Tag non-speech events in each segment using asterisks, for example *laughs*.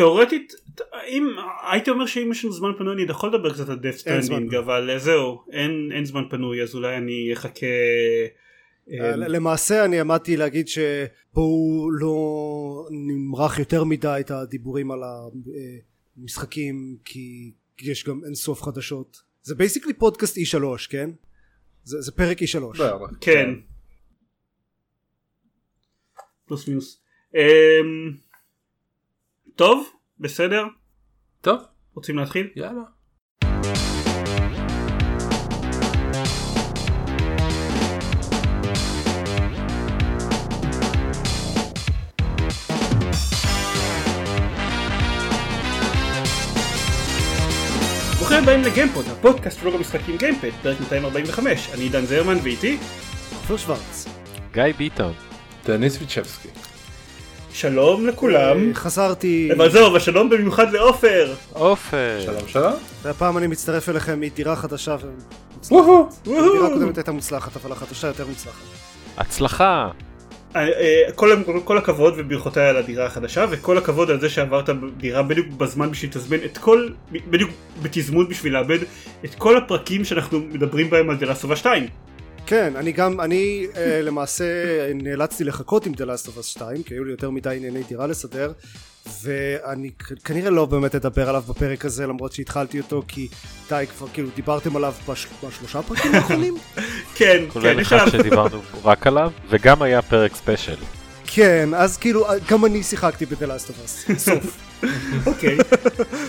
תאורטית אם הייתי אומר שאם יש לנו זמן פנוי אני יכול לדבר קצת על Death Stranding אבל זהו אין, אין זמן פנוי אז אולי אני אחכה אה, למעשה אני עמדתי להגיד שבואו לא נמרח יותר מדי את הדיבורים על המשחקים כי יש גם אין סוף חדשות. זה basically פודקאסט E3 כן? זה, זה פרק E3 כן. פלוס מינוס. אמ, טוב בסדר? טוב. רוצים להתחיל? יאללה. ברוכים הבאים לגיימפוד, הפודקאסט פלוג המשחקים גיימפד, פרק 245, אני עידן זרמן ואיתי עופר שוורץ. גיא ביטון. דניס ויצ'בסקי. שלום לכולם, אה, חזרתי אבל זהו, אבל שלום במיוחד לעופר, עופר. שלום שלום. והפעם אני מצטרף אליכם מדירה חדשה ומוצלחת. הדירה הקודמת הייתה מוצלחת אבל החדשה יותר מוצלחת הצלחה. אה, אה, כל, כל הכבוד וברכותיי על הדירה החדשה וכל הכבוד על זה שעברת דירה בדיוק בזמן בשביל לתזמן את כל, בדיוק בתזמון בשביל לאבד את כל הפרקים שאנחנו מדברים בהם על The Last of Us 2 כן אני גם אני אה, למעשה נאלצתי לחכות עם The Last of Us 2 כי היו לי יותר מדי ענייני דירה לסדר ואני כנראה לא באמת אדבר עליו בפרק הזה למרות שהתחלתי אותו כי די כבר כאילו דיברתם עליו בש, בשלושה פרקים האחרונים? כן, *laughs* כן, כולל יש אחד שדיברנו רק עליו וגם היה פרק special. כן אז כאילו גם אני שיחקתי ב-The Last of Us סוף *laughs* אוקיי,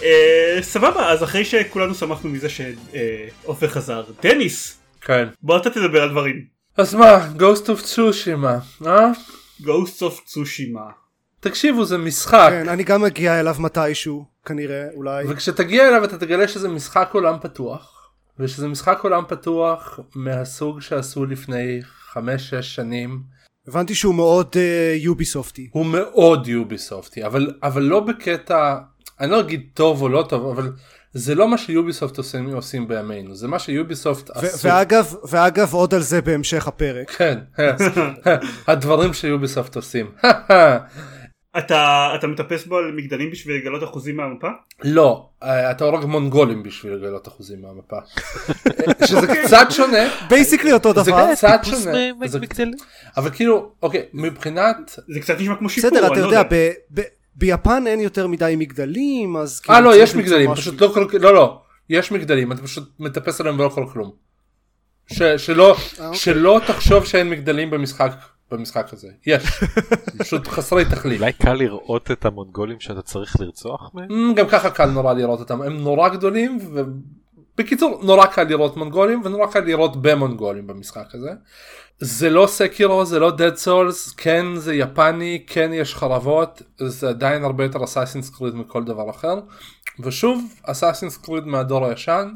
אה, סבבה, אז אחרי שכולנו שמחנו מזה שעופר חזר, דניס, כן. בוא אתה תדבר על דברים. אז מה, Ghost of Tsushima, אה? Ghost of Tsushima. תקשיבו זה משחק. כן אני גם אגיע אליו מתישהו כנראה אולי וכשתגיע אליו אתה תגלה שזה משחק עולם פתוח ושזה משחק עולם פתוח מהסוג שעשו לפני 5-6 שנים הבנתי שהוא מאוד יוביסופטי הוא מאוד יוביסופטי אבל אבל לא בקטע אני לא אגיד טוב או לא טוב אבל זה לא מה שיוביסופט עושים, עושים בימינו זה מה שיוביסופט עשו. ואגב ואגב עוד על זה בהמשך הפרק. כן הדברים שיוביסופט עושים. *laughs* אתה, אתה מטפס בו על מגדלים בשביל לגלות אחוזים מהמפה? לא אה, אתה הורג מונגולים בשביל לגלות אחוזים מהמפה. *laughs* שזה קצת שונה. basically אותו זה דבר. קצת טיפוס שונה. זה-. אבל כאילו אוקיי מבחינת זה קצת נשמע כמו שיפור, בסדר אתה אני לא יודע. ב- ב- ביפן אין יותר מדי מגדלים אז כאילו אה לא יש מגדלים. פשוט לא כל לא לא יש מגדלים אתה פשוט מטפס עליהם ולא יכול כלום. ש- שלא אוקיי. שלא תחשוב שאין מגדלים במשחק במשחק הזה יש פשוט חסרי תכלית. אולי קל לראות את המונגולים שאתה צריך לרצוח מהם? Mm, גם ככה קל נורא לראות אותם הם נורא גדולים ובקיצור נורא קל לראות מונגולים ונורא קל לראות במונגולים במשחק הזה. זה לא Sekiro זה לא Dark Souls כן זה יפני כן יש חרבות זה עדיין הרבה יותר Assassin's Creed מכל דבר אחר ושוב Assassin's Creed מהדור הישן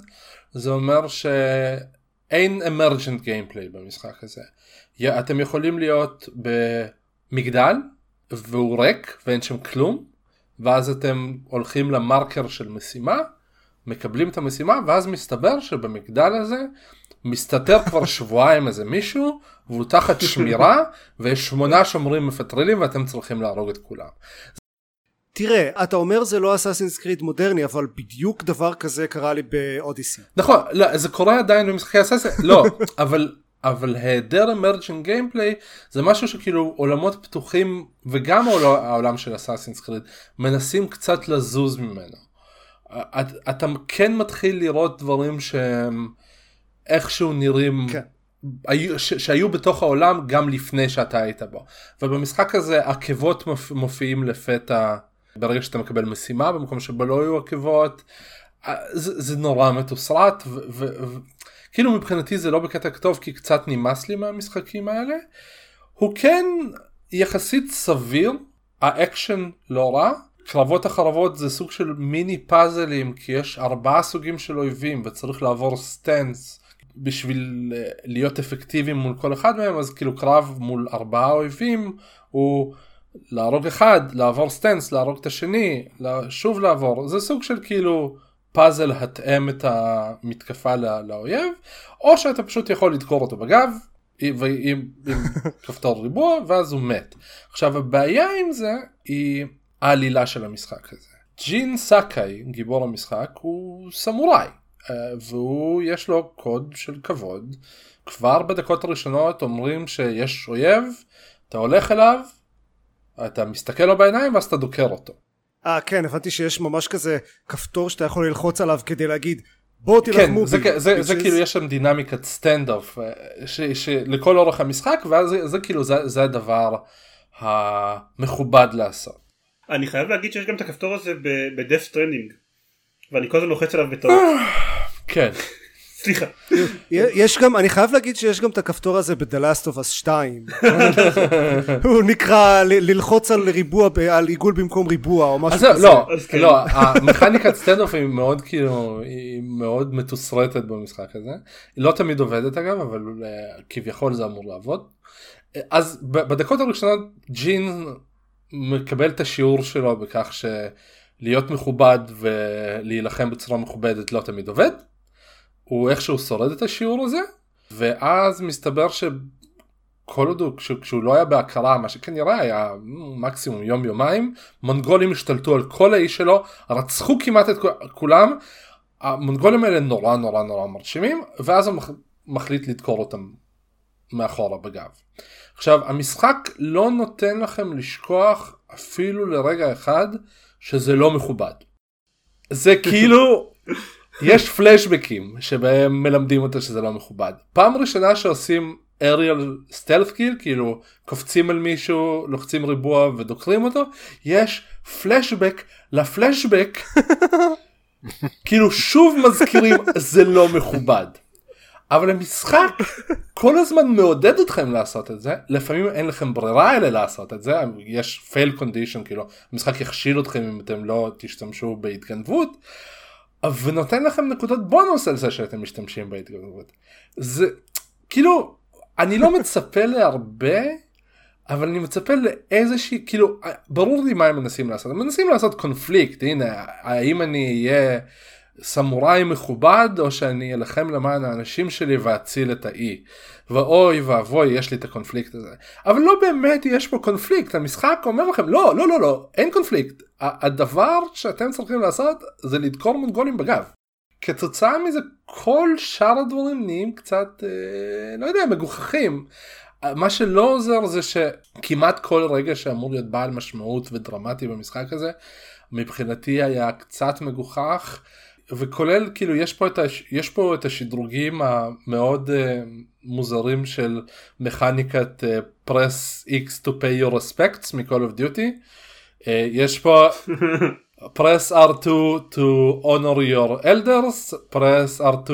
זה אומר שאין emergent gameplay במשחק הזה. אתם יכולים להיות במגדל והוא ריק ואין שם כלום ואז אתם הולכים למרקר של משימה מקבלים את המשימה ואז מסתבר שבמגדל הזה מסתתר כבר *laughs* שבועיים איזה מישהו והוא תחת שמירה *laughs* ויש שמונה שומרים מפטרלים ואתם צריכים להרוג את כולם. תראה אתה אומר זה לא אסאסינס קריד מודרני אבל בדיוק דבר כזה קרה לי באודיסי נכון לא, זה קורה עדיין במשחקי הססן לא *laughs* אבל אבל היעדר אמרג'ן גיימפליי זה משהו שכאילו עולמות פתוחים וגם העול- העולם של אסאסינס קריד מנסים קצת לזוז ממנו. את, אתה כן מתחיל לראות דברים שהם איכשהו נראים כן. היו, ש, שהיו בתוך העולם גם לפני שאתה היית בו ובמשחק הזה עקבות מופיע, מופיעים לפתע ברגע שאתה מקבל משימה במקום שבו לא היו עקבות אה, זה, זה נורא מתוסרט וכאילו מבחינתי זה לא בקטע טוב כי קצת נמאס לי מהמשחקים האלה הוא כן יחסית סביר האקשן לא רע קרבות החרבות זה סוג של מיני פאזלים כי יש ארבעה סוגים של אויבים וצריך לעבור stance בשביל להיות אפקטיביים מול כל אחד מהם אז כאילו קרב מול ארבעה אויבים הוא להרוג אחד לעבור stance להרוג את השני שוב לעבור זה סוג של כאילו פאזל התאם את המתקפה לא- לאויב או שאתה פשוט יכול לדקור אותו בגב עם, עם, עם *laughs* כפתור ריבוע ואז הוא מת. עכשיו הבעיה עם זה היא העלילה של המשחק הזה. ג'ין סאקאי, גיבור המשחק, הוא סמוראי, והוא יש לו קוד של כבוד. כבר בדקות הראשונות אומרים שיש אויב, אתה הולך אליו, אתה מסתכל לו בעיניים ואז אתה דוקר אותו. אה כן הבנתי שיש ממש כזה כפתור שאתה יכול ללחוץ עליו כדי להגיד בואו תילחמו כן, זה, בי. זה, זה is- כאילו יש שם דינמיקת standoff לכל אורך המשחק ואז זה, זה כאילו זה, זה הדבר המכובד לעשות. אני חייב להגיד שיש גם את הכפתור הזה ב Death Stranding. ואני כל הזמן לוחץ עליו בטעות. כן. סליחה. יש גם אני חייב להגיד שיש גם את הכפתור הזה ב-The Last of Us 2 *laughs* הוא נקרא ללחוץ על ריבוע על עיגול במקום ריבוע או משהו זהו, כזה לא, אז כן. לא, המכניקת standoff היא מאוד כאילו, היא מאוד מתוסרטת במשחק הזה. היא לא תמיד עובדת אגב, אבל אה, כביכול זה אמור לעבוד. אה, אז ב- בדקות הראשונות ג'ין מקבל את השיעור שלו בכך שלהיות מכובד ולהילחם בצורה מכובדת לא תמיד עובד. הוא איכשהו שורד את השיעור הזה, ואז מסתבר ש... כל עוד הוא, כש- כשהוא לא היה בהכרה, מה שכנראה היה מקסימום יום יומיים, מונגולים השתלטו על כל האיש שלו, רצחו כמעט את כולם, המונגולים האלה נורא נורא נורא מרשימים, ואז הוא מח- מחליט לדקור אותם מאחורה בגב. עכשיו המשחק לא נותן לכם לשכוח אפילו לרגע אחד שזה לא מכובד. זה *laughs* כאילו יש פלשבקים שבהם מלמדים אותו שזה לא מכובד. פעם ראשונה שעושים אריאל סטלף קיל כאילו קופצים על מישהו לוחצים ריבוע ודוקרים אותו יש פלשבק לפלשבק *laughs* כאילו שוב מזכירים זה לא מכובד. אבל המשחק כל הזמן מעודד אתכם לעשות את זה. לפעמים אין לכם ברירה אלא לעשות את זה. יש פייל קונדישן כאילו המשחק יכשיל אתכם אם אתם לא תשתמשו בהתגנבות ונותן לכם נקודות בונוס על זה שאתם משתמשים בהתגנבות. זה כאילו אני לא מצפה להרבה אבל אני מצפה לאיזושהי כאילו ברור לי מה הם מנסים לעשות. הם מנסים לעשות קונפליקט. הנה האם אני אהיה סמוראי מכובד או שאני אלחם למען האנשים שלי ואציל את האי. ואוי ואבוי יש לי את הקונפליקט הזה. אבל לא באמת יש פה קונפליקט המשחק אומר לכם לא לא לא לא אין קונפליקט הדבר שאתם צריכים לעשות זה לדקור מונגולים בגב. כתוצאה מזה כל שאר הדברים נהיים קצת אה, לא יודע מגוחכים. מה שלא עוזר זה שכמעט כל רגע שאמור להיות בעל משמעות ודרמטי במשחק הזה מבחינתי היה קצת מגוחך וכולל כאילו יש פה את, הש... יש פה את השדרוגים המאוד uh, מוזרים של מכניקת uh, press x to pay your respects מ-call of duty. Uh, יש פה *laughs* press r2 to honor your elders press r2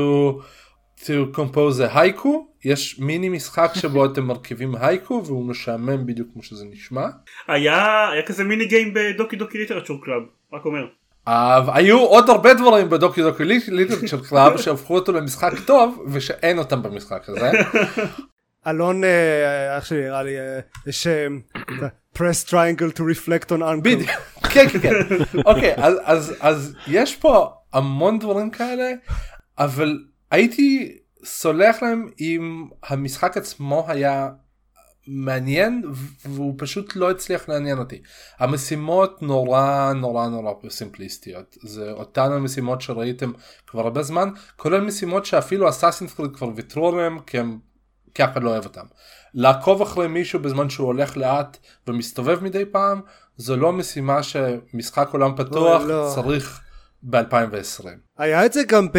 to compose a haiku יש מיני משחק שבו *laughs* אתם מרכיבים הייקו והוא משעמם בדיוק כמו שזה נשמע. היה היה כזה mini game ב Doki Doki Literature Club רק אומר. היו עוד הרבה דברים ב Doki Doki Literature Club שהפכו אותו למשחק טוב ושאין אותם במשחק הזה. אלון אה, אח שלי הראה לי אה, יש אה, press triangle to reflect on uncle בדיוק. כן כן כן. אוקיי אז יש פה המון דברים כאלה אבל הייתי סולח להם אם המשחק עצמו היה מעניין והוא פשוט לא הצליח לעניין אותי. המשימות נורא נורא נורא סימפליסטיות זה אותן המשימות שראיתם כבר הרבה זמן כולל משימות שאפילו אסאסינס קריד כבר ויתרו עליהם כי הם כי אף אחד לא אוהב אותם. לעקוב אחרי מישהו בזמן שהוא הולך לאט ומסתובב מדי פעם זו לא משימה שמשחק עולם פתוח אוי, לא. צריך ב-2020. היה את זה גם ב...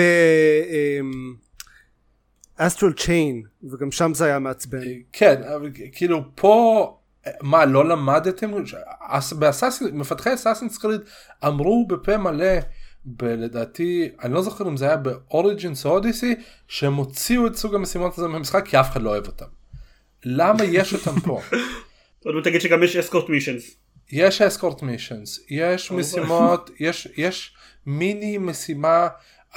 אסטרל צ'יין וגם שם זה היה מעצבן כן אבל כאילו פה מה לא למדתם מפתחי אסאסינס קריד אמרו בפה מלא לדעתי אני לא זוכר אם זה היה באוריג'ינס או אודיסי שהם הוציאו את סוג המשימות הזה מהמשחק כי אף אחד לא אוהב אותם. למה יש אותם פה? *laughs* עוד מעט תגיד שגם יש אסקורט מישנס. יש אסקורט מישנס יש משימות יש יש מיני משימה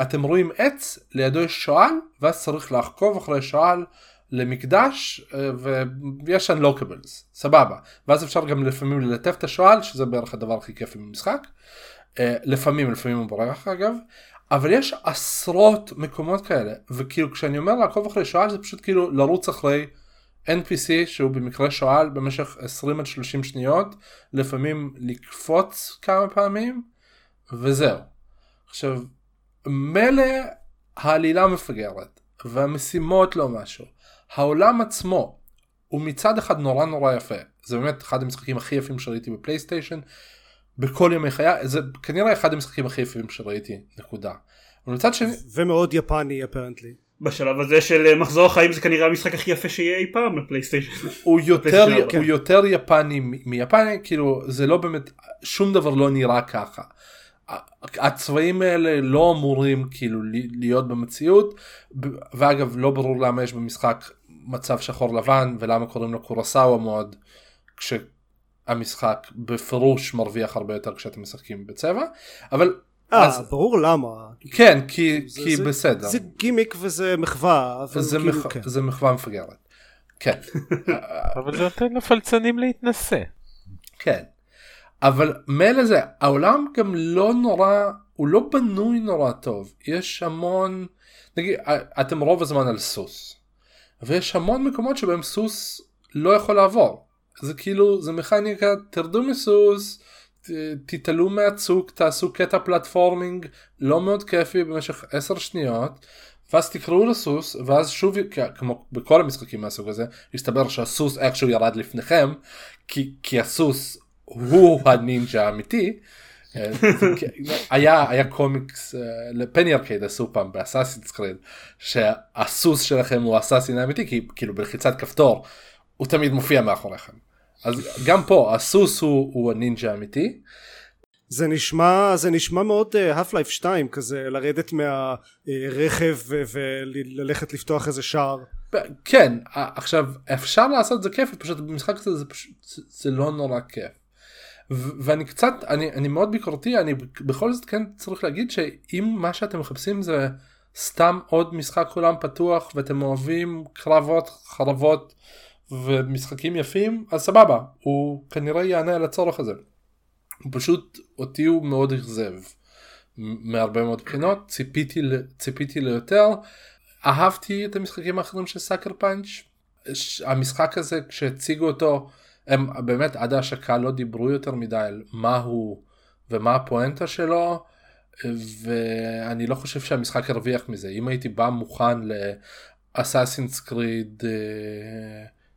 אתם רואים עץ לידו יש שועל ואז צריך לעקוב אחרי שועל למקדש אה, ויש unlockables סבבה. ואז אפשר גם לפעמים ללטף את השועל שזה בערך הדבר הכי כיפי במשחק. אה, לפעמים לפעמים הוא בורח אגב. אבל יש עשרות מקומות כאלה וכאילו כשאני אומר לעקוב אחרי שועל זה פשוט כאילו לרוץ אחרי NPC שהוא במקרה שועל במשך 20 עד 30 שניות לפעמים לקפוץ כמה פעמים וזהו. עכשיו, מילא העלילה מפגרת, והמשימות לא משהו. העולם עצמו הוא מצד אחד נורא נורא יפה. זה באמת אחד המשחקים הכי יפים שראיתי בפלייסטיישן. בכל ימי חיי, זה כנראה אחד המשחקים הכי יפים שראיתי, נקודה. אבל מצד שני... ומאוד יפני אפרנטלי. בשלב הזה של אה, מחזור החיים זה כנראה המשחק הכי יפה שיהיה אי פעם לפלייסטיישן. *laughs* הוא יותר, הוא יותר יפני מיפני, כאילו זה לא באמת, שום דבר לא נראה ככה. הצבעים האלה לא אמורים כאילו להיות במציאות ואגב לא ברור למה יש במשחק מצב שחור לבן ולמה קוראים לו קורסאווה מוד כשהמשחק בפירוש מרוויח הרבה יותר כשאתם משחקים בצבע אבל אה, אז... ברור למה. כן, כי, זה, כי זה, בסדר. זה גימיק וזה מחווה. זה, כאילו, מח... כן. זה מחווה מפגרת. כן. *laughs* אבל זה נותן לפלצנים להתנסה. כן. אבל מילא זה, העולם גם לא נורא, הוא לא בנוי נורא טוב. יש המון, נגיד, אתם רוב הזמן על סוס. ויש המון מקומות שבהם סוס לא יכול לעבור. זה כאילו, זה מכניקה, תרדו מסוס. תתעלו מהצוק תעשו קטע פלטפורמינג לא מאוד כיפי במשך 10 שניות ואז תקראו לסוס ואז שוב כמו בכל המשחקים מהסוג הזה הסתבר שהסוס איכשהו ירד לפניכם כי, כי הסוס הוא הנינג'ה האמיתי. היה היה קומיקס לפני ארקייד עשו פעם באסאסינס קריד שהסוס שלכם הוא הסאסין האמיתי כי כאילו בלחיצת כפתור הוא תמיד מופיע מאחוריכם. אז גם פה הסוס הוא, הוא הנינג'ה האמיתי. זה נשמע זה נשמע מאוד האף לייף 2 כזה לרדת מהרכב וללכת לפתוח איזה שער. כן עכשיו אפשר לעשות זה כיף פשוט במשחק הזה זה פשוט זה לא נורא כיף. ואני קצת אני אני מאוד ביקורתי אני בכל זאת כן צריך להגיד שאם מה שאתם מחפשים זה סתם עוד משחק עולם פתוח ואתם אוהבים קרבות חרבות ומשחקים יפים אז סבבה הוא כנראה יענה על הצורך הזה. הוא פשוט אותי הוא מאוד אכזב מהרבה מאוד בחינות ציפיתי ציפיתי ליותר אהבתי את המשחקים האחרים של סאקר פאנץ' המשחק הזה כשהציגו אותו הם באמת עד ההשקה לא דיברו יותר מדי על מה הוא ומה הפואנטה שלו ואני לא חושב שהמשחק הרוויח מזה אם הייתי בא מוכן ל Assassin's Creed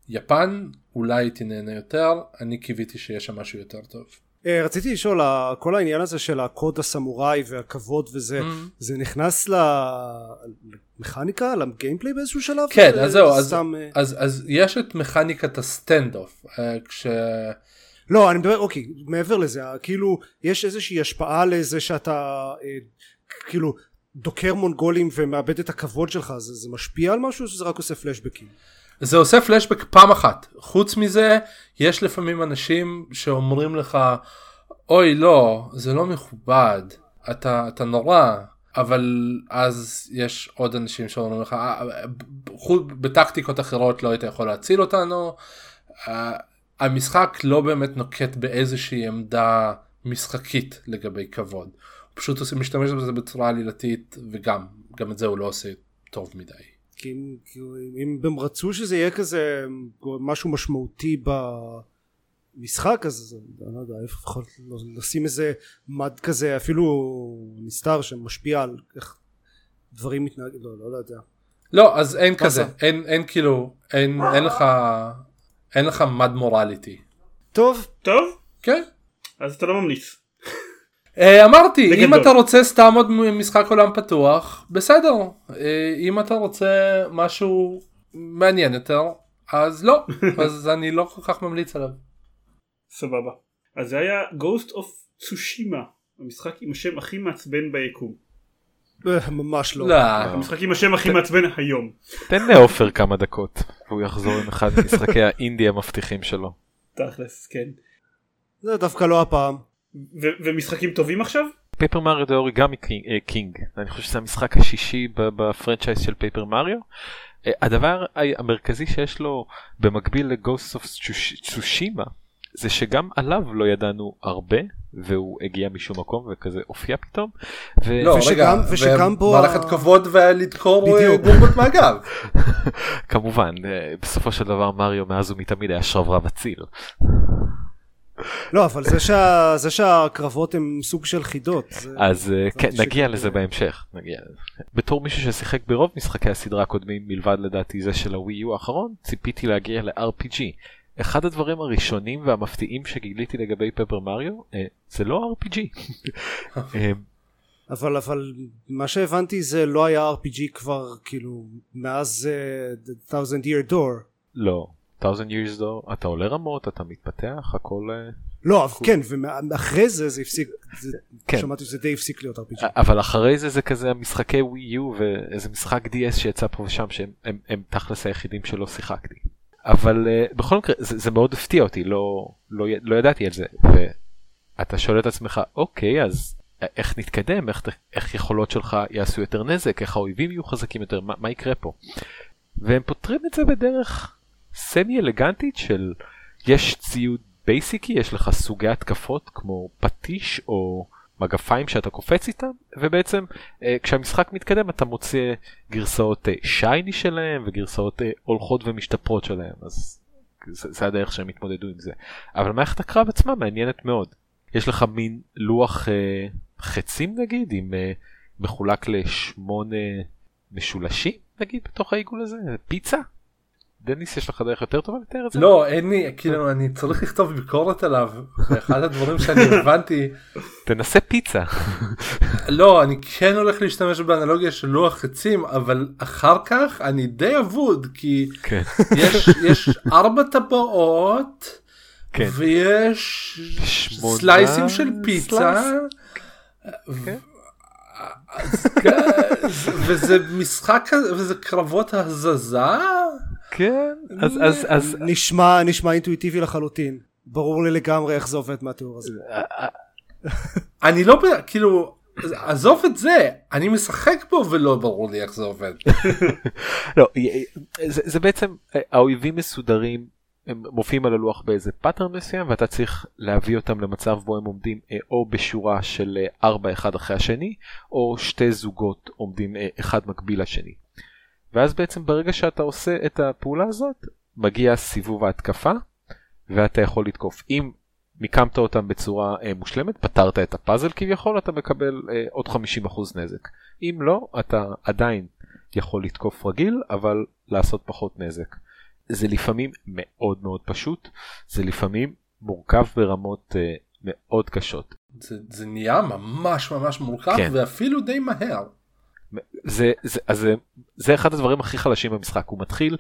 יפן אולי הייתי נהנה יותר אני קיוויתי שיש שם משהו יותר טוב. אה, רציתי לשאול כל העניין הזה של הקוד הסמוראי והכבוד וזה mm-hmm. זה נכנס למכניקה ל gameplay באיזשהו שלב? כן אז זהו אז, סתם... אה, אז, אז יש את מכניקת ה standoff אה, כש... לא אני מדבר אוקיי מעבר לזה כאילו יש איזושהי השפעה לזה שאתה כאילו דוקר מונגולים ומאבד את הכבוד שלך זה משפיע על משהו או שזה רק עושה פלשבקים? זה עושה פלשבק פעם אחת. חוץ מזה יש לפעמים אנשים שאומרים לך אוי לא זה לא מכובד אתה אתה נורא. אבל אז יש עוד אנשים שאומרים לך אה, בטקטיקות אחרות לא היית יכול להציל אותנו. המשחק לא באמת נוקט באיזושהי עמדה משחקית לגבי כבוד. הוא פשוט משתמש בזה בצורה עלילתית וגם גם את זה הוא לא עושה טוב מדי. כי אם, אם הם רצו שזה יהיה כזה משהו משמעותי במשחק אז אני לא יודע לפחות לשים איזה מד כזה אפילו נסתר שמשפיע על איך דברים מתנהגים לא, לא, לא יודע. לא אז אין כזה. אין, אין כאילו אין, אין לך אין לך מד מורליטי טוב. טוב? כן. אז אתה לא ממליץ אמרתי אם אתה רוצה סתם עוד משחק עולם פתוח בסדר uh, אם אתה רוצה משהו מעניין יותר אז לא *laughs* אז אני לא כל כך ממליץ עליו. סבבה אז זה היה Ghost of Tsushima המשחק עם השם הכי מעצבן ביקום. אה, ממש לא. לא. המשחק עם השם הכי מעצבן היום. תן לעופר כמה דקות והוא יחזור עם אחד ממשחקי האינדי המבטיחים שלו. תכלס כן. זה דווקא לא הפעם. ומשחקים טובים עכשיו? Paper Mario The Origami King אני חושב שזה המשחק השישי ב franchise של Paper Mario. אה, הדבר המרכזי שיש לו במקביל ל Ghost of Tsushima זה שגם עליו לא ידענו הרבה והוא הגיע משום מקום וכזה הופיע פתאום. ו... לא ושגם, רגע, ושגם בו מערכת כבוד ולדקור אה, גורבות מהגב. *laughs* כמובן אה, בסופו של דבר מריו מאז ומתמיד היה שרברב אציל. לא, אבל זה, שה, זה שהקרבות הם סוג של חידות. זה, אז זה כן, נגיע לזה בהמשך. נגיע. בתור מישהו ששיחק ברוב משחקי הסדרה הקודמים, מלבד לדעתי זה של הווי יו האחרון, ציפיתי להגיע ל-RPG. אחד הדברים הראשונים והמפתיעים שגיליתי לגבי פפר מריו, אה, זה לא RPG. *laughs* אה, אבל אבל מה שהבנתי זה לא היה RPG כבר כאילו מאז uh, The thousand year door. לא, thousand years door, אתה עולה רמות, אתה מתפתח, הכל... לא, אבל כן, ואחרי זה זה הפסיק, זה, כן. שמעתי שזה די הפסיק להיות RPG. אבל אחרי זה זה כזה משחקי ווי יו ואיזה משחק DS שיצא פה ושם שהם הם, הם תכלס היחידים שלא שיחקתי. אבל uh, בכל מקרה זה, זה מאוד הפתיע אותי, לא, לא, לא ידעתי על זה. ואתה שואל את עצמך, אוקיי, אז איך נתקדם, איך, איך יכולות שלך יעשו יותר נזק, איך האויבים יהיו חזקים יותר, מה, מה יקרה פה. והם פותרים את זה בדרך סמי אלגנטית של יש ציוד בייסיקי, יש לך סוגי התקפות כמו פטיש או מגפיים שאתה קופץ איתם, ובעצם אה, כשהמשחק מתקדם אתה מוצא גרסאות אה, שייני שלהם וגרסאות אה, הולכות ומשתפרות שלהם, אז זה, זה הדרך שהם התמודדו עם זה. אבל מערכת הקרב עצמה מעניינת מאוד. יש לך מין לוח חצים נגיד, עם מחולק לשמונה משולשים נגיד בתוך העיגול הזה, פיצה. דניס יש לך דרך יותר טובה לתאר את זה? לא אין לי כאילו אני צריך לכתוב ביקורת עליו ואחד הדברים שאני *laughs* הבנתי תנסה פיצה לא אני כן הולך להשתמש באנלוגיה של לוח חצים אבל אחר כך אני די אבוד כי כן. יש יש *laughs* ארבע טבעות כן. ויש סלייסים של פיצה. כן. וזה משחק וזה קרבות הזזה. כן אז אז אז נשמע נשמע אינטואיטיבי לחלוטין ברור לי לגמרי איך זה עובד מהתיאור הזה. אני לא כאילו עזוב את זה אני משחק פה ולא ברור לי איך זה עובד. *laughs* לא זה בעצם האויבים מסודרים הם מופיעים על הלוח באיזה pattern מסוים ואתה צריך להביא אותם למצב בו הם עומדים אה, או בשורה של 4 אה, אחד אחרי השני או שתי זוגות עומדים אה, אחד מקביל לשני. ואז בעצם ברגע שאתה עושה את הפעולה הזאת מגיע סיבוב ההתקפה ואתה יכול לתקוף. אם מיקמת אותם בצורה אה, מושלמת פתרת את הפאזל כביכול אתה מקבל אה, עוד 50% נזק. אם לא אתה עדיין יכול לתקוף רגיל אבל לעשות פחות נזק. זה לפעמים מאוד מאוד פשוט, זה לפעמים מורכב ברמות uh, מאוד קשות. זה, זה נהיה ממש ממש מורכב כן. ואפילו די מהר. זה, זה, אז זה, זה אחד הדברים הכי חלשים במשחק, הוא מתחיל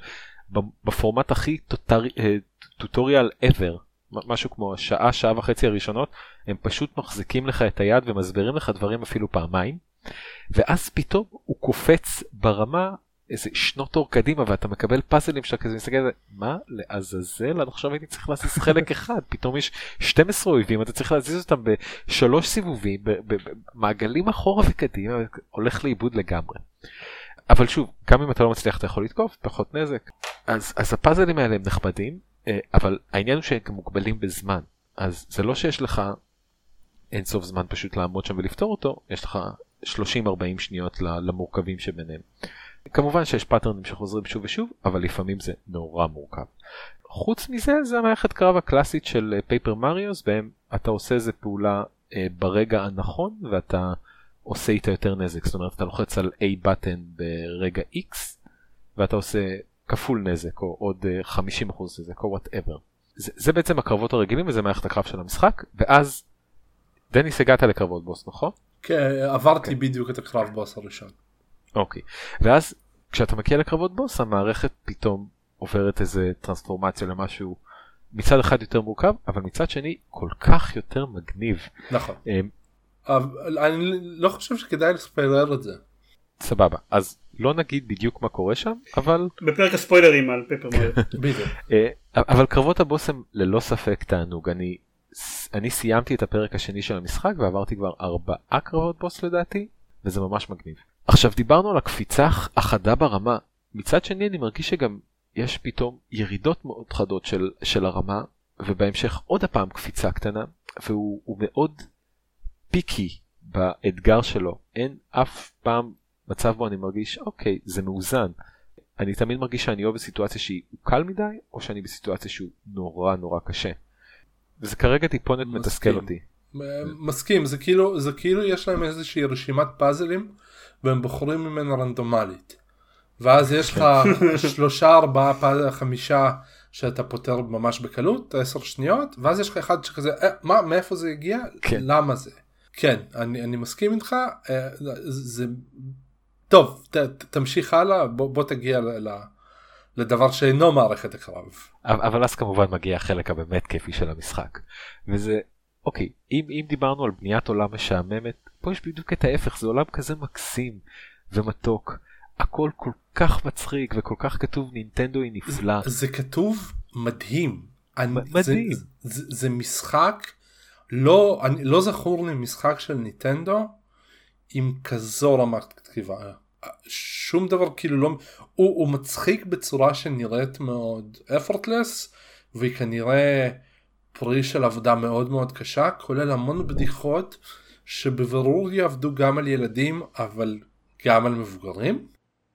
בפורמט הכי טוטוריאל ever, משהו כמו השעה, שעה וחצי הראשונות, הם פשוט מחזיקים לך את היד ומסבירים לך דברים אפילו פעמיים, ואז פתאום הוא קופץ ברמה איזה שנות אור קדימה ואתה מקבל פאזלים שאתה כזה מסתכל על זה מה? לעזאזל? אני עכשיו הייתי צריך להזיז חלק אחד. *laughs* פתאום יש 12 אויבים אתה צריך להזיז אותם בשלוש סיבובים במעגלים אחורה וקדימה הולך לאיבוד לגמרי. אבל שוב גם אם אתה לא מצליח אתה יכול לתקוף פחות נזק. אז אז הפאזלים האלה הם נחמדים אה, אבל העניין הוא שהם מוגבלים בזמן. אז זה לא שיש לך אין סוף זמן פשוט לעמוד שם ולפתור אותו יש לך 30-40 שניות למורכבים שביניהם. כמובן שיש פאטרנים שחוזרים שוב ושוב אבל לפעמים זה נורא מורכב. חוץ מזה זה המערכת קרב הקלאסית של Paper אה, Mario בהם אתה עושה איזה פעולה אה, ברגע הנכון ואתה עושה איתה יותר נזק זאת אומרת אתה לוחץ על A button ברגע X ואתה עושה כפול נזק או עוד 50% אה, נזק או whatever. זה, זה בעצם הקרבות הרגילים וזה מערכת הקרב של המשחק ואז דניס הגעת לקרבות בוס נכון? כן עברתי. כן. בדיוק את הקרב בוס הראשון. אוקיי ואז כשאתה מגיע לקרבות בוס המערכת פתאום עוברת איזה טרנספורמציה למשהו מצד אחד יותר מורכב אבל מצד שני כל כך יותר מגניב. נכון. אמ, אני לא חושב שכדאי לספיילר את זה. סבבה אז לא נגיד בדיוק מה קורה שם אבל בפרק הספוילרים על פפר מריו. *laughs* אה, אבל קרבות הבוס הם ללא ספק תענוג אני אני סיימתי את הפרק השני של המשחק ועברתי כבר ארבעה קרבות בוס לדעתי וזה ממש מגניב. עכשיו דיברנו על הקפיצה החדה ברמה, מצד שני אני מרגיש שגם יש פתאום ירידות מאוד חדות של, של הרמה, ובהמשך עוד הפעם קפיצה קטנה, והוא מאוד פיקי באתגר שלו, אין אף פעם מצב בו אני מרגיש אוקיי זה מאוזן. אני תמיד מרגיש שאני או בסיטואציה שהיא קל מדי או שאני בסיטואציה שהוא נורא נורא קשה. וזה כרגע טיפונת מתסכל אותי. מסכים זה כאילו זה כאילו יש להם איזושהי רשימת פאזלים והם בוחרים ממנה רנדומלית. ואז יש לך *laughs* שלושה ארבעה חמישה שאתה פותר ממש בקלות עשר שניות ואז יש לך אחד שכזה אה, מה מאיפה זה הגיע כן. למה זה. כן אני, אני מסכים איתך אה, זה טוב ת, תמשיך הלאה בוא, בוא תגיע ל, לדבר שאינו מערכת הקרב. אבל אז כמובן מגיע החלק הבאמת כיפי של המשחק וזה אוקיי אם, אם דיברנו על בניית עולם משעממת פה יש בדיוק את ההפך זה עולם כזה מקסים ומתוק הכל כל כך מצחיק וכל כך כתוב נינטנדו היא נפלא. זה, זה כתוב מדהים. אני, מדהים. זה, זה, זה משחק לא אני לא זכור לי משחק של ניטנדו עם כזו רמת כתיבה. שום דבר כאילו לא הוא, הוא מצחיק בצורה שנראית מאוד effortless והיא כנראה פרי של עבודה מאוד מאוד קשה כולל המון בדיחות שבבירור יעבדו גם על ילדים אבל גם על מבוגרים.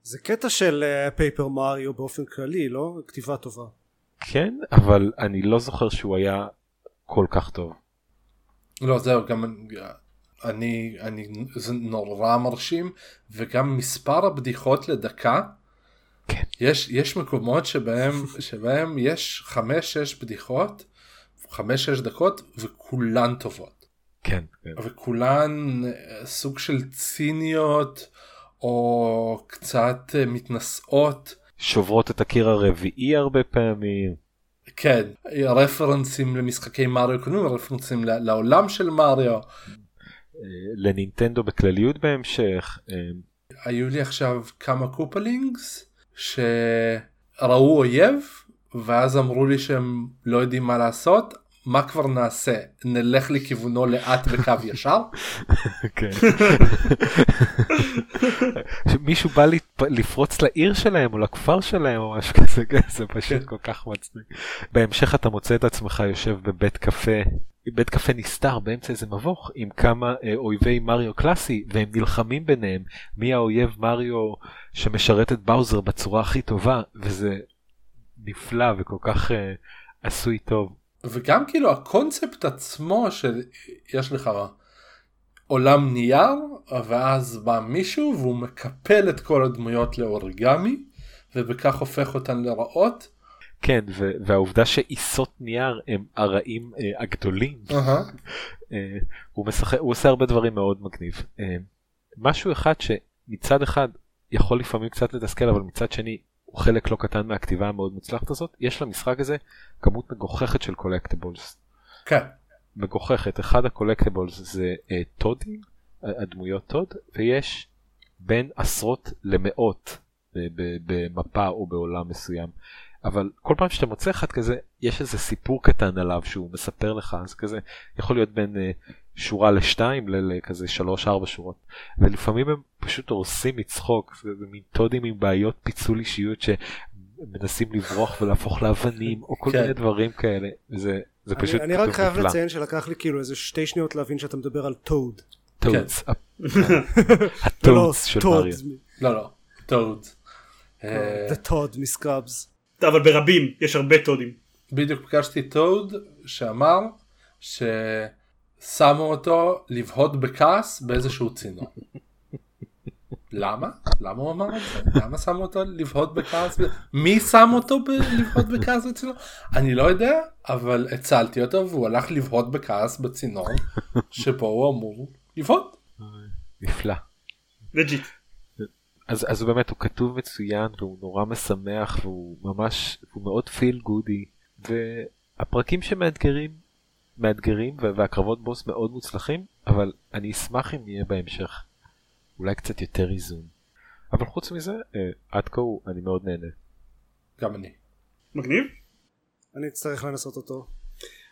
זה קטע של פייפר uh, מריו באופן כללי לא כתיבה טובה. כן אבל אני לא זוכר שהוא היה כל כך טוב. לא זהו גם אני אני זה נורא מרשים וגם מספר הבדיחות לדקה. כן. יש יש מקומות שבהם *laughs* שבהם יש חמש שש בדיחות חמש שש דקות וכולן טובות. כן. כן. וכולן אה, סוג של ציניות או קצת אה, מתנשאות. שוברות את הקיר הרביעי הרבה פעמים. כן, רפרנסים למשחקי מריו קודמים, רפרנסים לעולם של מריו. אה, לנינטנדו בכלליות בהמשך. היו לי עכשיו כמה קופלינגס שראו אויב ואז אמרו לי שהם לא יודעים מה לעשות מה כבר נעשה נלך לכיוונו לאט בקו ישר. כן. מישהו בא לפרוץ לעיר שלהם או לכפר שלהם או משהו כזה זה פשוט כן. כל כך מצחיק. בהמשך אתה מוצא את עצמך יושב בבית קפה בית קפה נסתר באמצע איזה מבוך עם כמה אה, אויבי מריו קלאסי והם נלחמים ביניהם מי האויב מריו שמשרת את באוזר בצורה הכי טובה וזה נפלא וכל כך אה, עשוי טוב. וגם כאילו הקונספט עצמו שיש לך עולם נייר ואז בא מישהו והוא מקפל את כל הדמויות לאורגמי ובכך הופך אותן לרעות. כן והעובדה שעיסות נייר הם הרעים אה, הגדולים uh-huh. אה, הוא משחק הוא עושה הרבה דברים מאוד מגניב אה, משהו אחד שמצד אחד יכול לפעמים קצת לתסכל אבל מצד שני הוא חלק לא קטן מהכתיבה המאוד מוצלחת הזאת יש למשחק הזה כמות מגוחכת של collectibles. כן. מגוחכת אחד ה collectibles זה uh, טודים הדמויות טוד ויש בין עשרות למאות uh, במפה או בעולם מסוים אבל כל פעם שאתה מוצא אחד כזה יש איזה סיפור קטן עליו שהוא מספר לך אז כזה יכול להיות בין uh, שורה לשתיים לכזה שלוש ארבע שורות ולפעמים הם פשוט הורסים מצחוק זה מין טודים עם בעיות פיצול אישיות שמנסים לברוח ולהפוך לאבנים או כל כן. מיני דברים כאלה זה זה פשוט אני, אני רק חייב נפלא. לציין שלקח לי כאילו איזה שתי שניות להבין שאתה מדבר על Toad. Toads. ה Toads של Mario. לא לא Toads. The Toad מסקאבס. אבל ברבים יש הרבה טודים. בדיוק פגשתי טוד שאמר ששמו אותו לבהות בכעס באיזשהו צינור. למה? למה הוא אמר את זה? למה שמו אותו לבהות בכעס? מי שם אותו לבהות בכעס בצינור? אני לא יודע, אבל הצלתי אותו והוא הלך לבהות בכעס בצינור שבו הוא אמור לבהות. נפלא. legit. אז, אז הוא באמת הוא כתוב מצוין והוא נורא משמח והוא ממש הוא מאוד feel goodie והפרקים שמאתגרים מאתגרים והקרבות בוס מאוד מוצלחים אבל אני אשמח אם יהיה בהמשך אולי קצת יותר איזון. אבל חוץ מזה אה, עד כה אני מאוד נהנה. גם אני. מגניב? אני אצטרך לנסות אותו.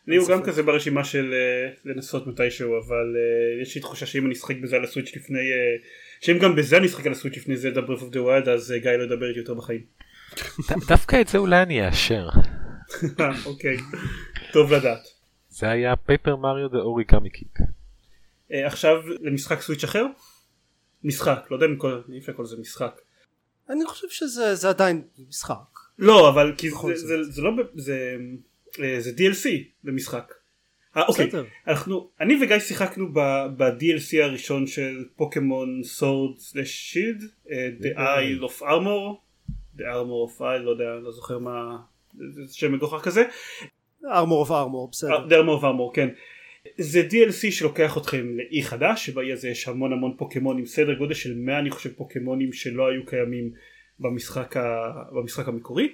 אני הוא גם כזה ברשימה של uh, לנסות מתישהו אבל uh, יש לי תחושה שאם אני אשחק בזה על הסוויץ' לפני uh, שאם גם בזה אני אשחק על הסוויץ' לפני זה את Breath of the Wild אז גיא לא ידבר איתי יותר בחיים. דווקא את זה אולי אני אאשר. *laughs* אוקיי טוב לדעת. זה היה Paper Mario The Origami King. עכשיו למשחק סוויץ' אחר? משחק לא יודע אם אי אפשר לקרוא לזה משחק. אני חושב שזה עדיין משחק. לא אבל כי זה, זה, זה לא זה, זה DLC במשחק. אה, אוקיי, אנחנו, אני וגיא שיחקנו ב-DLC הראשון של פוקימון Sword slash Shield, The Isle of Armor, The Armor of Isle, לא יודע, לא זוכר מה, זה שם מגוחך כזה. Armor of Armor, בסדר. The Armor of Armor, כן. זה DLC שלוקח אתכם לאי חדש, שבאי הזה יש המון המון פוקימונים, סדר גודל של 100 אני חושב פוקימונים שלא היו קיימים במשחק, ה... במשחק המקורי.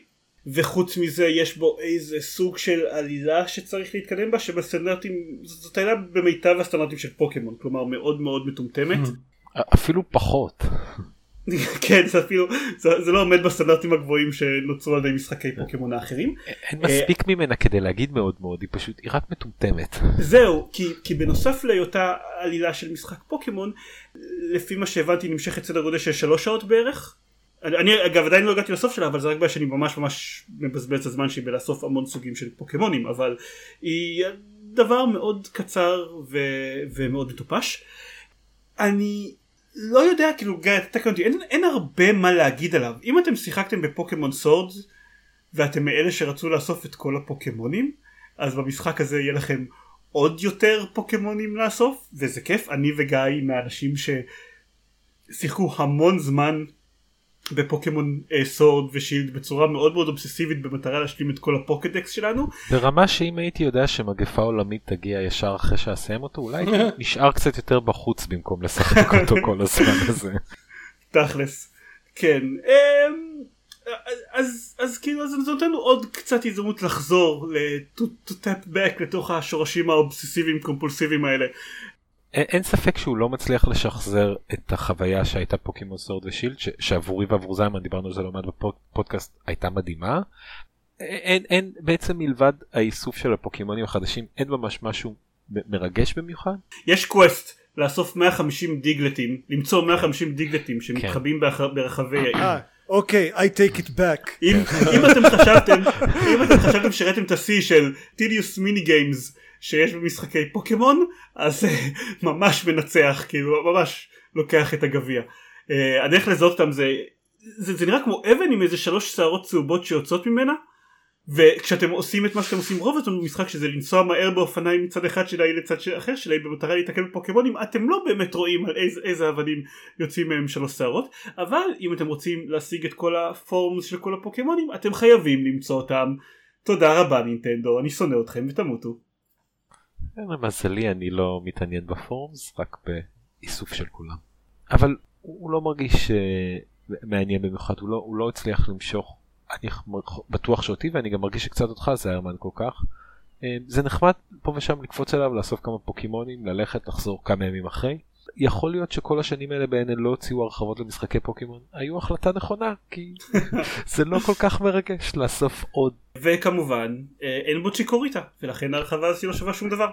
וחוץ מזה יש בו איזה סוג של עלילה שצריך להתקדם בה שבסטנדרטים זאת עלילה במיטב הסטנדרטים של פוקימון כלומר מאוד מאוד מטומטמת. אפילו פחות. *laughs* כן זה אפילו זה, זה לא עומד בסטנדרטים הגבוהים שנוצרו על ידי משחקי פוקימון האחרים. אין מספיק ממנה כדי להגיד מאוד מאוד היא פשוט היא רק מטומטמת. זהו כי, כי בנוסף להיותה עלילה של משחק פוקימון לפי מה שהבנתי נמשכת סדר גודל של שלוש שעות בערך. אני אגב עדיין לא הגעתי לסוף שלה אבל זה רק בגלל שאני ממש ממש מבזבז את הזמן שלי בלאסוף המון סוגים של פוקימונים אבל היא דבר מאוד קצר ו... ומאוד מטופש. אני לא יודע כאילו גיא תתקן אותי אין, אין הרבה מה להגיד עליו. אם אתם שיחקתם בפוקימון סורד ואתם מאלה שרצו לאסוף את כל הפוקימונים אז במשחק הזה יהיה לכם עוד יותר פוקימונים לאסוף וזה כיף. אני וגיא מהאנשים ששיחקו המון זמן בפוקימון סורד אה, ושילד בצורה מאוד מאוד אובססיבית במטרה להשלים את כל הפוקדקס שלנו. ברמה שאם הייתי יודע שמגפה עולמית תגיע ישר אחרי שאסיים אותו אולי *laughs* נשאר קצת יותר בחוץ במקום לשחק אותו *laughs* כל הזמן הזה. תכלס. כן. אמ, אז אז כאילו זה נותן לנו עוד קצת הזדמנות לחזור ל- to tap back לתוך השורשים האובססיביים קומפולסיביים האלה אין ספק שהוא לא מצליח לשחזר את החוויה שהייתה פוקימון סורד ושילד שעבורי ועבור זיימן דיברנו על זה לא מעט בפודקאסט הייתה מדהימה. אין, אין בעצם מלבד האיסוף של הפוקימונים החדשים אין ממש משהו מרגש במיוחד. יש quest לאסוף 150 דיגלטים למצוא 150 דיגלטים שמתחבאים כן. ברחבי העיר. אה, אוקיי, I take it back. אם, אם אתם חשבתם, אם אתם חשבתם שראיתם את השיא של tedious mini games שיש במשחקי פוקימון אז אה, ממש מנצח כאילו ממש לוקח את הגביע. Uh, הדרך לזהות אותם זה, זה זה נראה כמו אבן עם איזה שלוש שערות צהובות שיוצאות ממנה וכשאתם עושים את מה שאתם עושים רוב הזמן במשחק שזה לנסוע מהר באופניים מצד אחד שלה לצד אחר שלה במטרה להתקל בפוקימונים אתם לא באמת רואים על איזה, איזה אבנים יוצאים מהם שלוש שערות אבל אם אתם רוצים להשיג את כל הפורמס של כל הפוקימונים אתם חייבים למצוא אותם תודה רבה נינטנדו אני שונא אתכם ותמותו. למזלי אני לא מתעניין בפורמס רק באיסוף של כולם. אבל הוא לא מרגיש uh, מעניין במיוחד הוא לא, הוא לא הצליח למשוך. אני בטוח שאותי ואני גם מרגיש שקצת אותך זה הרמן כל כך. uh, זה נחמד פה ושם לקפוץ אליו לאסוף כמה פוקימונים ללכת לחזור כמה ימים אחרי יכול להיות שכל השנים האלה בהן לא הוציאו הרחבות למשחקי פוקימון היו החלטה נכונה כי *laughs* זה לא כל כך מרגש לאסוף עוד. וכמובן אה, אין בו צ'יקוריטה ולכן ההרחבה הזאת לא שווה שום דבר.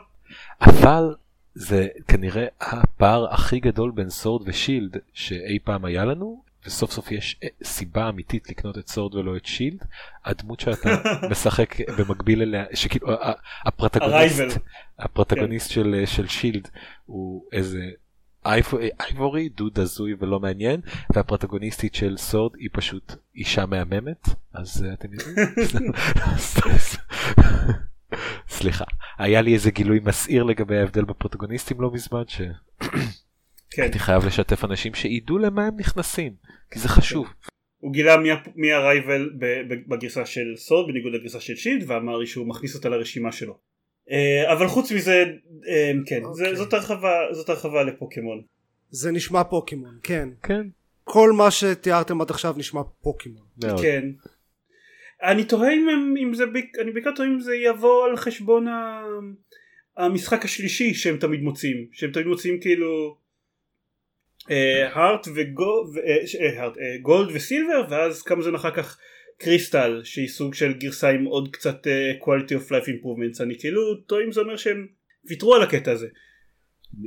אבל זה כנראה הפער הכי גדול בין סורד ושילד שאי פעם היה לנו וסוף סוף יש אה, סיבה אמיתית לקנות את סורד ולא את שילד הדמות שאתה *laughs* משחק במקביל אליה שכאילו הפרוטגוניסט הפרוטגוניסט כן. של של שילד הוא איזה אייבורי דוד הזוי ולא מעניין והפרוטגוניסטית של סורד היא פשוט אישה מהממת אז אתם יודעים. סליחה היה לי איזה גילוי מסעיר לגבי ההבדל בפרוטגוניסטים לא מזמן שהייתי כן. חייב לשתף אנשים שידעו למה הם נכנסים כי זה חשוב. הוא גילה מי, מי הרייבל בגרסה של סוד בניגוד לגרסה של שילד ואמר לי שהוא מכניס אותה לרשימה שלו. אה, אבל חוץ מזה אה, כן okay. זה, אוקיי. זאת הרחבה זאת הרחבה לפוקימון. זה נשמע פוקימון כן. כן. כל מה שתיארתם עד עכשיו נשמע פוקימון. כן. אני תוהה אם, אם זה, אני בעיקר תוהה אם זה יבוא על חשבון המשחק השלישי שהם תמיד מוצאים, שהם תמיד מוצאים כאילו הארט וגולד וסילבר ואז כמה זמן אחר כך קריסטל שהיא סוג של גרסה עם עוד קצת uh, quality of life improvements אני כאילו תוהה אם זה אומר שהם ויתרו על הקטע הזה.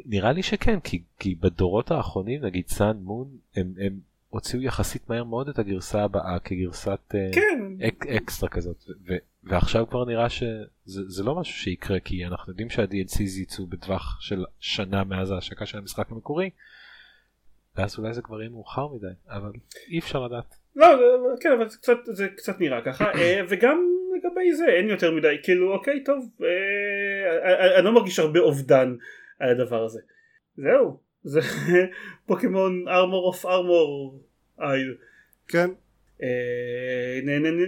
נראה לי שכן כי, כי בדורות האחרונים נגיד סאן מון הם, הם הוציאו יחסית מהר מאוד את הגרסה הבאה כגרסת אה, כן. אק, אקסטרה כזאת ו, ועכשיו כבר נראה שזה לא משהו שיקרה כי אנחנו יודעים שה-DLC יצאו בטווח של שנה מאז ההשקה של המשחק המקורי ואז אולי זה כבר יהיה מאוחר מדי אבל אי אפשר לדעת. לא כן אבל זה קצת, זה קצת נראה ככה אה, וגם לגבי זה אין יותר מדי כאילו אוקיי טוב אני לא מרגיש הרבה אובדן על הדבר הזה. זהו, זה *laughs* פוקימון Armor of Armor Isle. כן. אה,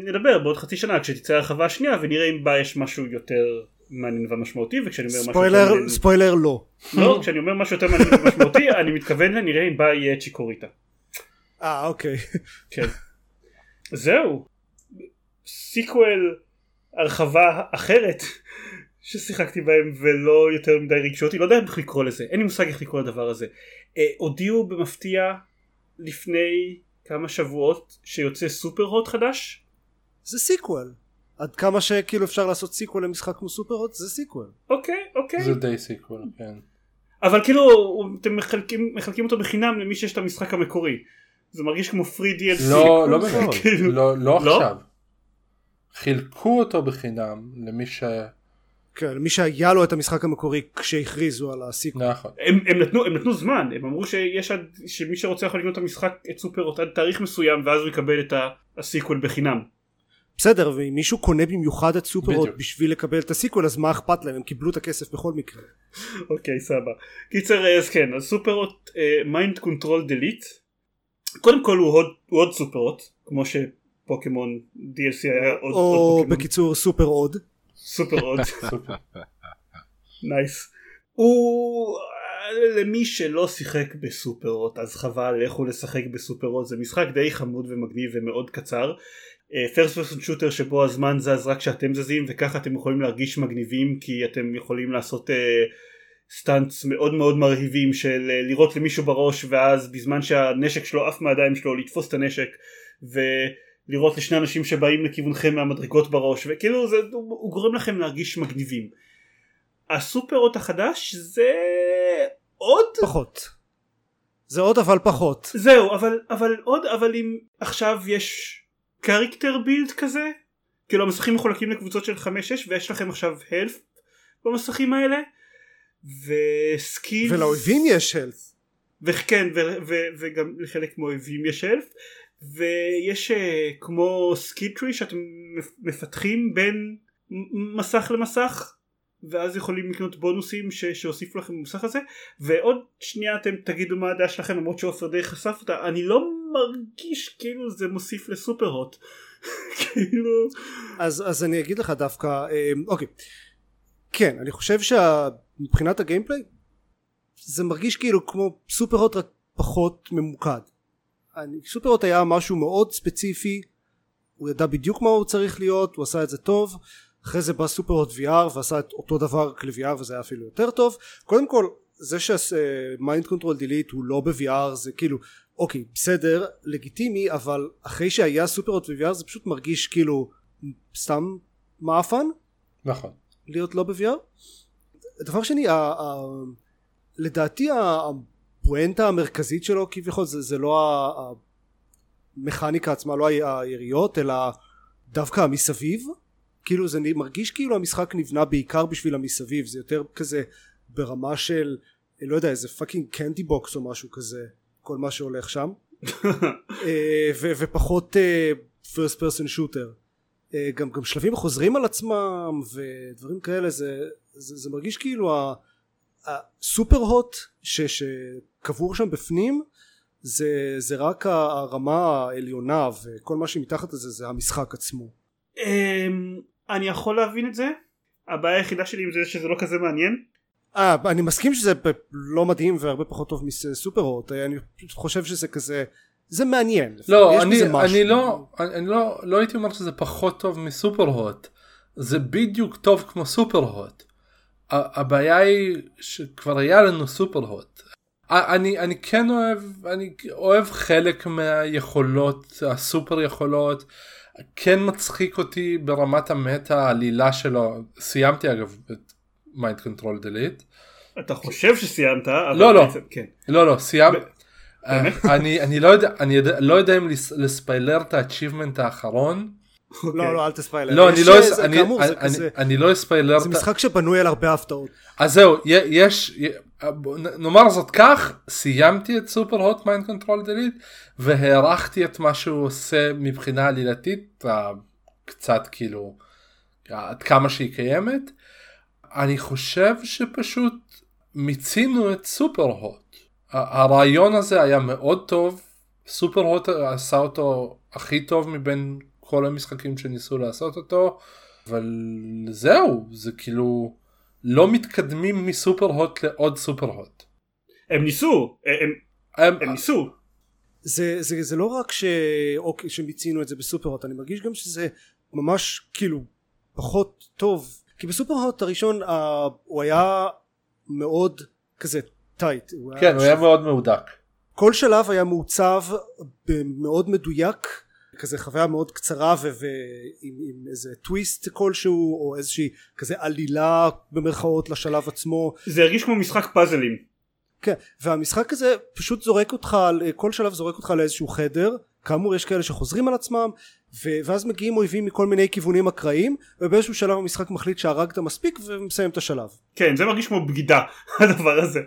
נדבר בעוד חצי שנה כשתצא הרחבה השנייה ונראה אם בה יש משהו יותר מעניין ומשמעותי וכשאני אומר משהו יותר מעניין... ספוילר לא. לא, כשאני אומר משהו יותר מעניין ומשמעותי אני מתכוון לנראה אם בה יהיה צ'יקוריטה. אה אוקיי. כן. זהו. sequel הרחבה אחרת ששיחקתי בהם ולא יותר מדי רגשו אותי לא יודע איך לקרוא לזה אין לי מושג איך לקרוא לדבר הזה. אה, הודיעו במפתיע לפני כמה שבועות שיוצא Superhot חדש? זה sequel. עד כמה שכאילו אפשר לעשות sequel למשחק כמו Superhot זה sequel. אוקיי אוקיי. זה די sequel כן. אבל כאילו אתם מחלקים, מחלקים אותו בחינם למי שיש את המשחק המקורי. זה מרגיש כמו free DLC. לא, לא באמת. *laughs* כאילו... לא, לא, לא עכשיו. חילקו אותו בחינם למי ש... כן, מי שהיה לו את המשחק המקורי כשהכריזו על ה sequel. נכון. הם, הם, נתנו, הם נתנו זמן, הם אמרו שיש עד, שמי שרוצה יכול לקנות את המשחק, את סופר עד תאריך מסוים ואז הוא יקבל את ה sequel בחינם. בסדר, ואם מישהו קונה במיוחד את סופר בשביל לקבל את ה sequel אז מה אכפת להם, הם קיבלו את הכסף בכל מקרה. *laughs* אוקיי, סבבה. קיצר, אז כן, אז סופר Mind Control Delete. קודם כל הוא עוד, הוא עוד סופר כמו שפוקימון DLC היה עוד, או עוד פוקימון. בקיצור סופר עוד. סופר עוד. nice. הוא למי שלא שיחק ב Superhot אז חבל לכו לשחק ב Superhot זה משחק די חמוד ומגניב ומאוד קצר. first person shooter שבו הזמן זז רק כשאתם זזים וככה אתם יכולים להרגיש מגניבים כי אתם יכולים לעשות uh, stunts מאוד מאוד מרהיבים של uh, לירות למישהו בראש ואז בזמן שהנשק שלו עף מהידיים שלו לתפוס את הנשק ו... לראות לשני אנשים שבאים לכיוונכם מהמדרגות בראש וכאילו זה, הוא, הוא גורם לכם להרגיש מגניבים. הסופרות החדש זה עוד פחות זה עוד אבל פחות זהו אבל אבל עוד אבל אם עכשיו יש קריקטר בילד כזה כאילו המסכים מחולקים לקבוצות של 5-6 ויש לכם עכשיו הלף במסכים האלה וסקילס ולאויבים יש הלף וכן וגם לחלק מהאויבים יש health ויש uh, כמו skill tree שאתם מפתחים בין מסך למסך ואז יכולים לקנות בונוסים ש- שהוסיפו לכם במסך הזה. ועוד שנייה אתם תגידו מה הדעה שלכם למרות שעופר די חשף אותה. אני לא מרגיש כאילו זה מוסיף ל Superhot. *laughs* כאילו אז אז אני אגיד לך דווקא אה, אוקיי. כן אני חושב שמבחינת ה gameplay זה מרגיש כאילו כמו Superhot רק פחות ממוקד. Superhot היה משהו מאוד ספציפי הוא ידע בדיוק מה הוא צריך להיות הוא עשה את זה טוב אחרי זה בא Superhot VR ועשה את אותו דבר כלי-VR וזה היה אפילו יותר טוב. קודם כל זה ש Mind Control Delete הוא לא ב-VR זה כאילו אוקיי בסדר לגיטימי אבל אחרי שהיה Superhot ו-VR זה פשוט מרגיש כאילו סתם מעפן נכון. להיות לא ב-VR דבר שני לדעתי הפואנטה המרכזית שלו כביכול זה, זה לא המכניקה עצמה לא היריות אלא דווקא המסביב. כאילו זה מרגיש כאילו המשחק נבנה בעיקר בשביל המסביב. זה יותר כזה ברמה של לא יודע איזה fucking Candy Box או משהו כזה כל מה שהולך שם. *laughs* אה, ו- ופחות פרסט פרסון שוטר גם, גם שלבים חוזרים על עצמם ודברים כאלה זה, זה, זה מרגיש כאילו הסופר הוט ש, שקבור שם בפנים זה, זה רק הרמה העליונה וכל מה שמתחת לזה זה המשחק עצמו. אמ, אני יכול להבין את זה הבעיה היחידה שלי עם זה שזה לא כזה מעניין. אה, אני מסכים שזה לא מדהים והרבה פחות טוב מסופר הוט אני חושב שזה כזה זה מעניין. לא אני, אני לא אני לא לא הייתי אומר שזה פחות טוב מסופר הוט זה בדיוק טוב כמו סופר הוט. הבעיה היא שכבר היה לנו סופר הוט. אני אני כן אוהב אני אוהב חלק מהיכולות הסופר יכולות כן מצחיק אותי ברמת המטה העלילה שלו סיימתי אגב את Mind Control Delete. אתה חושב שסיימת לא לא כן. לא לא סיימת. אני אני לא יודע אני לא יודע אם לספיילר את ה achievement האחרון לא לא אל תספיילר. לא אני לא אני לא אספיילר. זה משחק שבנוי על הרבה הפתעות. אז זהו יש נאמר זאת כך סיימתי את Superhot Mind Control Delete והערכתי את מה שהוא עושה מבחינה עלילתית קצת כאילו עד כמה שהיא קיימת. אני חושב שפשוט מיצינו את סופר הוט. הרעיון הזה היה מאוד טוב, סופר הוט עשה אותו הכי טוב מבין כל המשחקים שניסו לעשות אותו, אבל זהו, זה כאילו לא מתקדמים מסופר הוט לעוד סופר הוט. הם ניסו, הם, הם, הם ניסו. זה, זה, זה לא רק ש... אוקיי, שמיצינו את זה בסופר הוט, אני מרגיש גם שזה ממש כאילו פחות טוב, כי בסופר הוט הראשון uh, הוא היה מאוד כזה טייט. כן, הוא היה מאוד מהודק. כל שלב היה מעוצב מאוד מדויק, כזה חוויה מאוד קצרה ועם איזה טוויסט כלשהו, או איזושהי כזה עלילה במרכאות לשלב עצמו. זה הרגיש כמו משחק פאזלים. כן, והמשחק הזה פשוט זורק אותך, כל שלב זורק אותך לאיזשהו חדר, כאמור יש כאלה שחוזרים על עצמם, ו- ואז מגיעים אויבים מכל מיני כיוונים אקראיים, ובאיזשהו שלב המשחק מחליט שהרגת מספיק ומסיים את השלב. כן, זה מרגיש כמו בגידה, *laughs* הדבר הזה,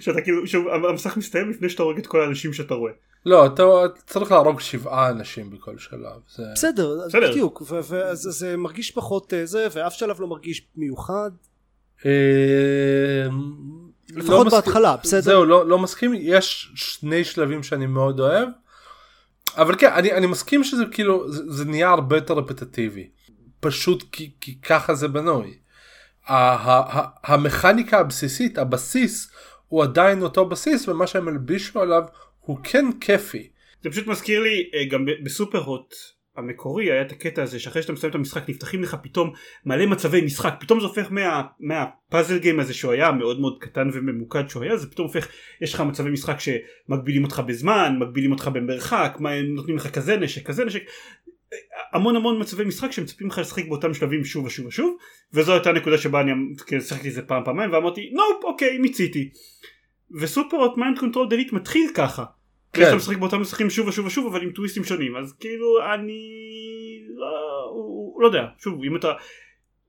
שאתה כאילו, שהמשחק מסתיים לפני שאתה הורג את כל האנשים שאתה רואה. לא, אתה צריך להרוג שבעה אנשים בכל שלב. זה... בסדר, בסדר, בדיוק, ואז זה מרגיש פחות אה, זה, ואף שלב לא מרגיש מיוחד. אה, לפחות לא בהתחלה מסכים, בסדר זהו לא, לא מסכים יש שני שלבים שאני מאוד אוהב אבל כן אני, אני מסכים שזה כאילו זה, זה נהיה הרבה יותר רפטטיבי פשוט כי, כי ככה זה בנוי. המכניקה הבסיסית הבסיס הוא עדיין אותו בסיס ומה שהם הלבישו עליו הוא כן כיפי. זה פשוט מזכיר לי אה, גם בסופר הוט המקורי היה את הקטע הזה שאחרי שאתה מסיים את המשחק נפתחים לך פתאום מלא מצבי משחק. פתאום זה הופך מה, מה-puzzle game הזה שהוא היה מאוד מאוד קטן וממוקד שהוא היה זה פתאום הופך יש לך מצבי משחק שמגבילים אותך בזמן מגבילים אותך במרחק מה, נותנים לך כזה נשק כזה נשק. המון המון מצבי משחק שמצפים לך לשחק באותם שלבים שוב ושוב ושוב וזו הייתה הנקודה שבה אני שיחקתי את זה פעם פעמיים ואמרתי nope אוקיי מיציתי. וסופרהוט Mind Control Delete מתחיל ככה כן. אתה משחק באותם משחקים שוב ושוב ושוב אבל עם טוויסטים שונים אז כאילו אני לא, לא יודע שוב אם אתה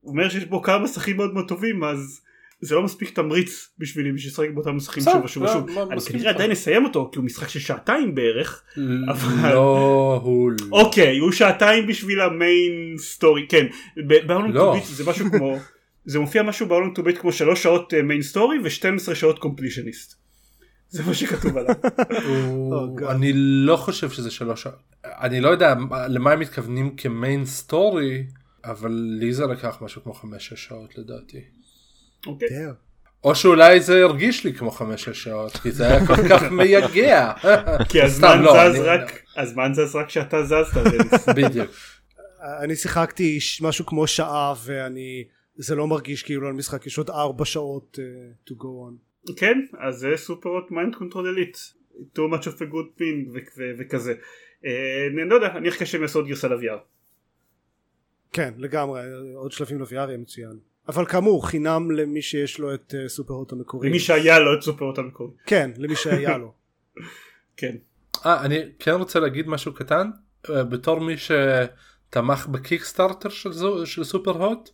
אומר שיש בו כמה מסכים מאוד מאוד טובים אז זה לא מספיק תמריץ בשבילי בשביל לשחק באותם משחקים שוב ושוב ושוב אני כנראה עדיין אסיים אותו כי הוא משחק של שעתיים בערך אבל לא הוא לא. אוקיי הוא שעתיים בשביל ה main story כן באולון לא. To Beat זה משהו כמו זה מופיע משהו ב How Long To Beat כמו שלוש שעות main אה, story ו-12 שעות completionist זה מה שכתוב עליו. Oh, אני לא חושב שזה שלוש אני לא יודע למה הם מתכוונים כמיין סטורי אבל לי זה לקח משהו כמו חמש שש שעות לדעתי. אוקיי. או שאולי זה הרגיש לי כמו חמש שש שעות כי זה היה כל *laughs* כך מייגע. כי *laughs* הזמן לא, זז רק הזמן זז רק כשאתה זזת. *laughs* בדיוק. אני שיחקתי משהו כמו שעה ואני זה לא מרגיש כאילו על משחק יש עוד ארבע שעות uh, to go on. כן אז זה סופרהוט Mind Control Delete too much of a good thing וכזה. אה, אני לא יודע אני שהם יעשו עוד גרסה לוויאר כן לגמרי עוד שלבים ל VR יהיה מצוין. אבל כאמור חינם למי שיש לו את אה, סופרהוט המקורי. למי שהיה לו את סופרהוט המקורי. כן למי שהיה לו. *laughs* כן. אה, אני כן רוצה להגיד משהו קטן. אה, בתור מי שתמך בקיקסטארטר של, של סופר הוט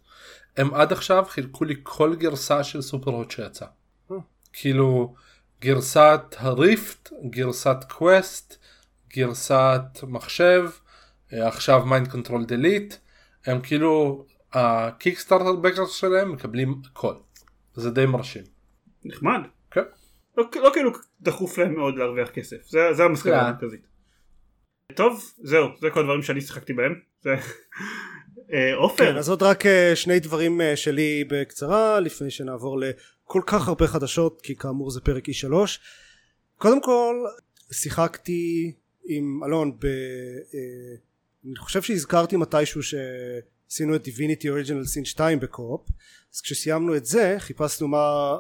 הם עד עכשיו חילקו לי כל גרסה של סופר הוט שיצא כאילו גרסת הריפט, גרסת קווסט, גרסת מחשב, אה, עכשיו Mind Control Delete, הם כאילו הקיקסטארטר backers שלהם מקבלים הכל. זה די מרשים. נחמד. כן. לא, לא כאילו דחוף להם מאוד להרוויח כסף, זה, זה המסקנה yeah. כן. המרכזית. טוב, זהו, זה כל הדברים שאני שיחקתי בהם. זה... אה, עופר. כן, אז עוד רק אה, שני דברים שלי בקצרה לפני שנעבור כל כך הרבה חדשות כי כאמור זה פרק E3 קודם כל שיחקתי עם אלון ב... אה, אני חושב שהזכרתי מתישהו שעשינו את דיוויניטי אוריג'ינל סין 2 בקו-אופ. אז כשסיימנו את זה חיפשנו מה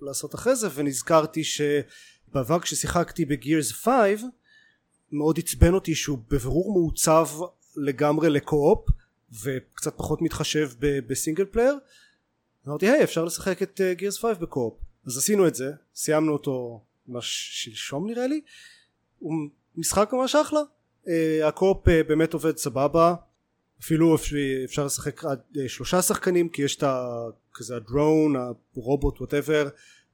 לעשות אחרי זה ונזכרתי שבעבר כששיחקתי בגירס 5 מאוד עצבן אותי שהוא בבירור מעוצב לגמרי ל co-op וקצת פחות מתחשב ב single player אמרתי היי אפשר לשחק את גירס uh, 5 ב co-op. אז עשינו את זה סיימנו אותו ממש שלשום נראה לי. הוא משחק ממש אחלה. uh, ה co-op uh, באמת עובד סבבה. אפילו אפשר לשחק עד uh, שלושה שחקנים כי יש את ה... כזה הדרון הרובוט whatever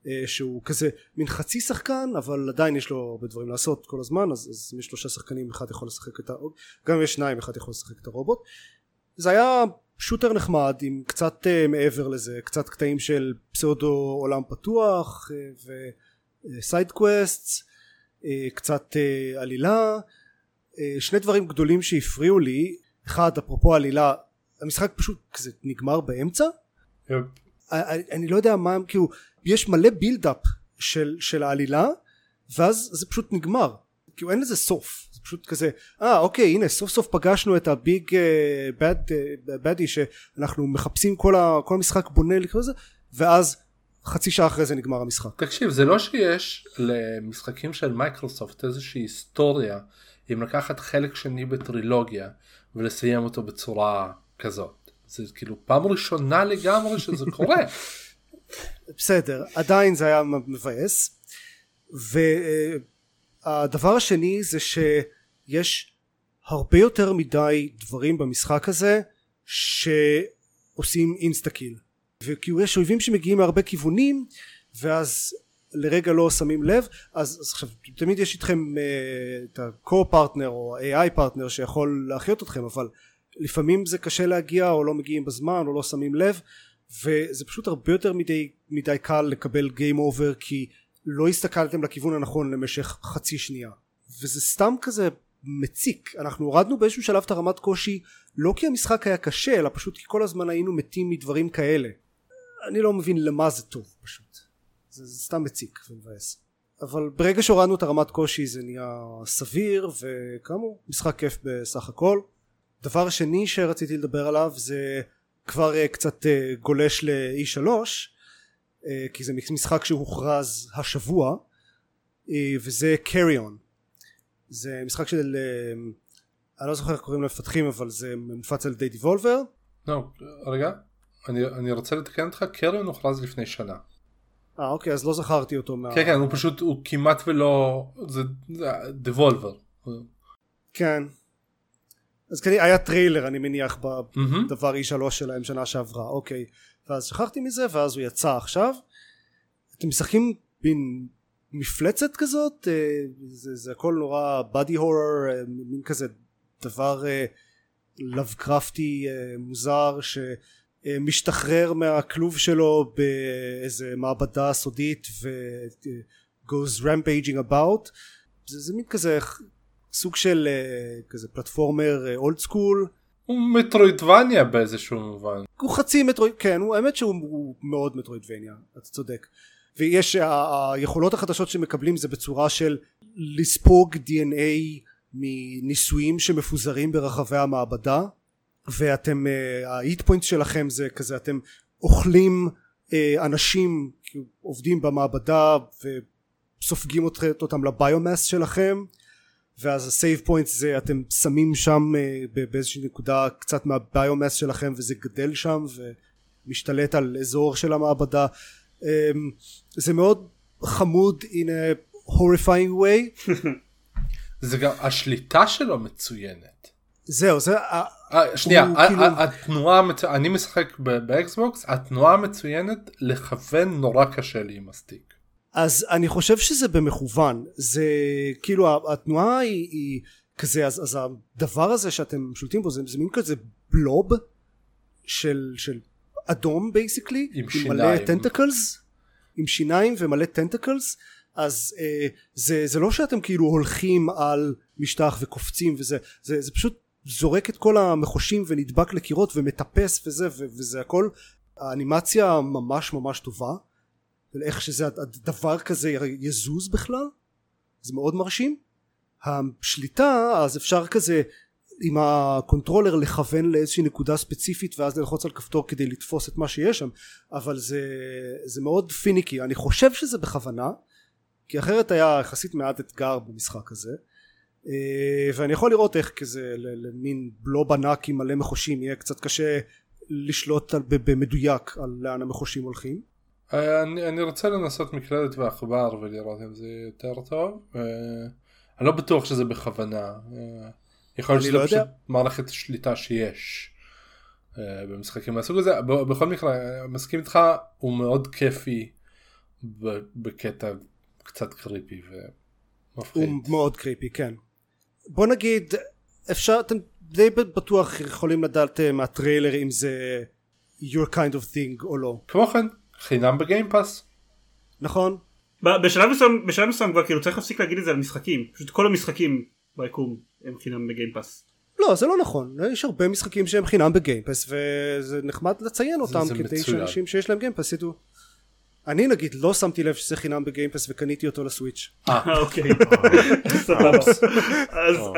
uh, שהוא כזה מין חצי שחקן אבל עדיין יש לו הרבה דברים לעשות כל הזמן אז, אז יש שלושה שחקנים אחד יכול לשחק את ה... גם אם יש שניים אחד יכול לשחק את הרובוט. זה היה שוטר נחמד עם קצת uh, מעבר לזה קצת קטעים של פסאודו עולם פתוח uh, וסייד קווסט uh, קצת עלילה. שני דברים גדולים שהפריעו לי. אחד אפרופו עלילה המשחק פשוט כזה נגמר באמצע. yep. אני, אני לא יודע מה הם כאילו יש מלא buildup של, של העלילה ואז זה פשוט נגמר כאילו אין לזה סוף זה פשוט כזה אה אוקיי הנה סוף סוף פגשנו את ה big bad baddie שאנחנו מחפשים כל, ה, כל המשחק בונה לקראת זה ואז חצי שעה אחרי זה נגמר המשחק. תקשיב זה לא שיש למשחקים של מייקרוסופט איזושהי היסטוריה אם לקחת חלק שני בטרילוגיה ולסיים אותו בצורה כזאת זה כאילו פעם ראשונה לגמרי שזה *laughs* קורה. בסדר עדיין זה היה מבאס והדבר השני זה שיש הרבה יותר מדי דברים במשחק הזה שעושים אינסטה קיל וכאילו יש אויבים שמגיעים מהרבה כיוונים ואז לרגע לא שמים לב. אז, אז עכשיו תמיד יש איתכם uh, את ה-core partner או AI partner שיכול להחיות אתכם אבל לפעמים זה קשה להגיע או לא מגיעים בזמן או לא שמים לב וזה פשוט הרבה יותר מדי, מדי קל לקבל Game Over כי לא הסתכלתם לכיוון הנכון למשך חצי שנייה. וזה סתם כזה מציק. אנחנו הורדנו באיזשהו שלב את הרמת קושי לא כי המשחק היה קשה אלא פשוט כי כל הזמן היינו מתים מדברים כאלה. אני לא מבין למה זה טוב פשוט. זה, זה סתם מציק ומבאס. אבל ברגע שהורדנו את הרמת קושי זה נהיה סביר וכאמור משחק כיף בסך הכל. דבר שני שרציתי לדבר עליו זה כבר uh, קצת uh, גולש ל-E3 uh, כי זה משחק שהוכרז השבוע uh, וזה קריון זה משחק של uh, אני לא זוכר איך קוראים למפתחים אבל זה מופץ על ידי דיבולבר לא רגע אני, אני רוצה לתקן אותך קריון הוכרז לפני שנה. אה אוקיי אז לא זכרתי אותו מה... כן כן הוא פשוט הוא כמעט ולא זה Devolver כן. אז כנראה היה טריילר אני מניח בדבר E3 שלהם שנה שעברה אוקיי ואז שכחתי מזה ואז הוא יצא עכשיו. אתם משחקים בין מפלצת כזאת? אה, זה, זה הכל נורא body horror מין כזה דבר לבקרפטי אה, מוזר שמשתחרר מהכלוב שלו באיזה מעבדה סודית ו goes rampaging about. זה, זה מין כזה סוג של כזה פלטפורמר אולד סקול הוא מטרואידבניה באיזשהו מובן. הוא חצי מטרואיד כן הוא האמת שהוא מאוד מטרואידבניה אתה צודק. ויש היכולות החדשות שמקבלים זה בצורה של לספוג DNA מניסויים שמפוזרים ברחבי המעבדה ואתם ה hit point שלכם זה כזה אתם אוכלים uh, אנשים עובדים במעבדה וסופגים אותם ל biomass שלכם ואז ה save point זה אתם שמים שם uh, באיזושהי נקודה קצת מה biomass שלכם וזה גדל שם ומשתלט על אזור של המעבדה. um, זה מאוד חמוד in a horrifying way. *laughs* זה גם השליטה שלו מצוינת. זהו זה אה, שנייה כאילו... התנועה אני משחק באקסבוקס התנועה מצוינת לכוון נורא קשה לי עם הסטיק אז אני חושב שזה במכוון. זה כאילו התנועה היא, היא כזה אז, אז הדבר הזה שאתם שולטים בו זה, זה מין כזה blob של, של אדום basically עם, עם מלא tentacles עם שיניים ומלא tentacles אז אה, זה, זה לא שאתם כאילו הולכים על משטח וקופצים וזה זה, זה פשוט זורק את כל המחושים ונדבק לקירות ומטפס וזה וזה הכל. האנימציה ממש ממש טובה איך שזה הדבר כזה יזוז בכלל? זה מאוד מרשים. השליטה אז אפשר כזה עם ה controller לכוון לאיזושהי נקודה ספציפית ואז ללחוץ על כפתור כדי לתפוס את מה שיש שם. אבל זה, זה מאוד finicky. אני חושב שזה בכוונה כי אחרת היה יחסית מעט אתגר במשחק הזה. אה, ואני יכול לראות איך כזה למין blob ענק עם מלא מחושים יהיה קצת קשה לשלוט במדויק על לאן המחושים הולכים אני, אני רוצה לנסות מקלדת ועכבר ולראות אם זה יותר טוב אה, אני לא בטוח שזה בכוונה אה, יכול להיות שזה לא פשוט מערכת שליטה שיש אה, במשחקים מהסוג הזה בכל מקרה מסכים איתך הוא מאוד כיפי בקטע קצת קריפי ומפחיד. הוא מאוד קריפי כן בוא נגיד אפשר אתם די בטוח יכולים לדעת מהטריילר אם זה your kind of thing או לא. כמו כן, חינם בגיימפאס. נכון. בשלב מסוים, בשלב מסוים כבר כאילו צריך להפסיק להגיד את זה על משחקים, פשוט כל המשחקים ביקום הם חינם בגיימפאס. לא זה לא נכון יש הרבה משחקים שהם חינם בגיימפאס וזה נחמד לציין אותם זה, זה כדי מצוין. שאנשים שיש להם גיימפאס ידעו. אני נגיד לא שמתי לב שזה חינם בגיימפאס וקניתי אותו לסוויץ'. אה אוקיי. *laughs* סבבה.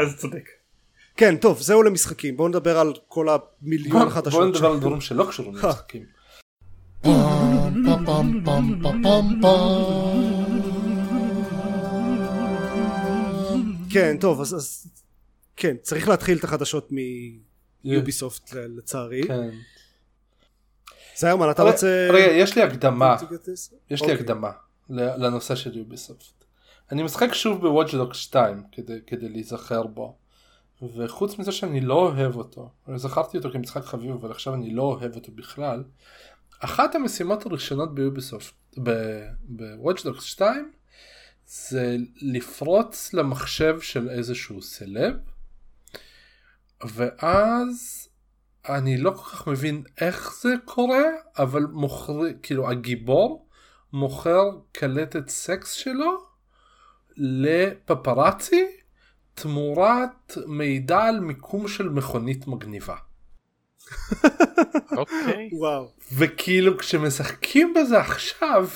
אז צודק. כן טוב זהו למשחקים בואו נדבר על כל המיליון החדשות. בואו נדבר על דברים שלא קשורים למשחקים. כן טוב אז, אז כן צריך להתחיל את החדשות מיוביסופט לצערי. כן. זיירמן אתה רוצה... רגע יש לי הקדמה. יש לי אוקיי. הקדמה לנושא של יוביסופט. אני משחק שוב בוואטשדוק 2 כדי, כדי להיזכר בו. וחוץ מזה שאני לא אוהב אותו, אני זכרתי אותו כמשחק חביב אבל עכשיו אני לא אוהב אותו בכלל, אחת המשימות הראשונות ביוביסופט בוואטשדוקס 2 זה לפרוץ למחשב של איזשהו סלב ואז אני לא כל כך מבין איך זה קורה אבל מוכר כאילו הגיבור מוכר קלטת סקס שלו לפפרצי תמורת מידע על מיקום של מכונית מגניבה. אוקיי. וואו. וכאילו כשמשחקים בזה עכשיו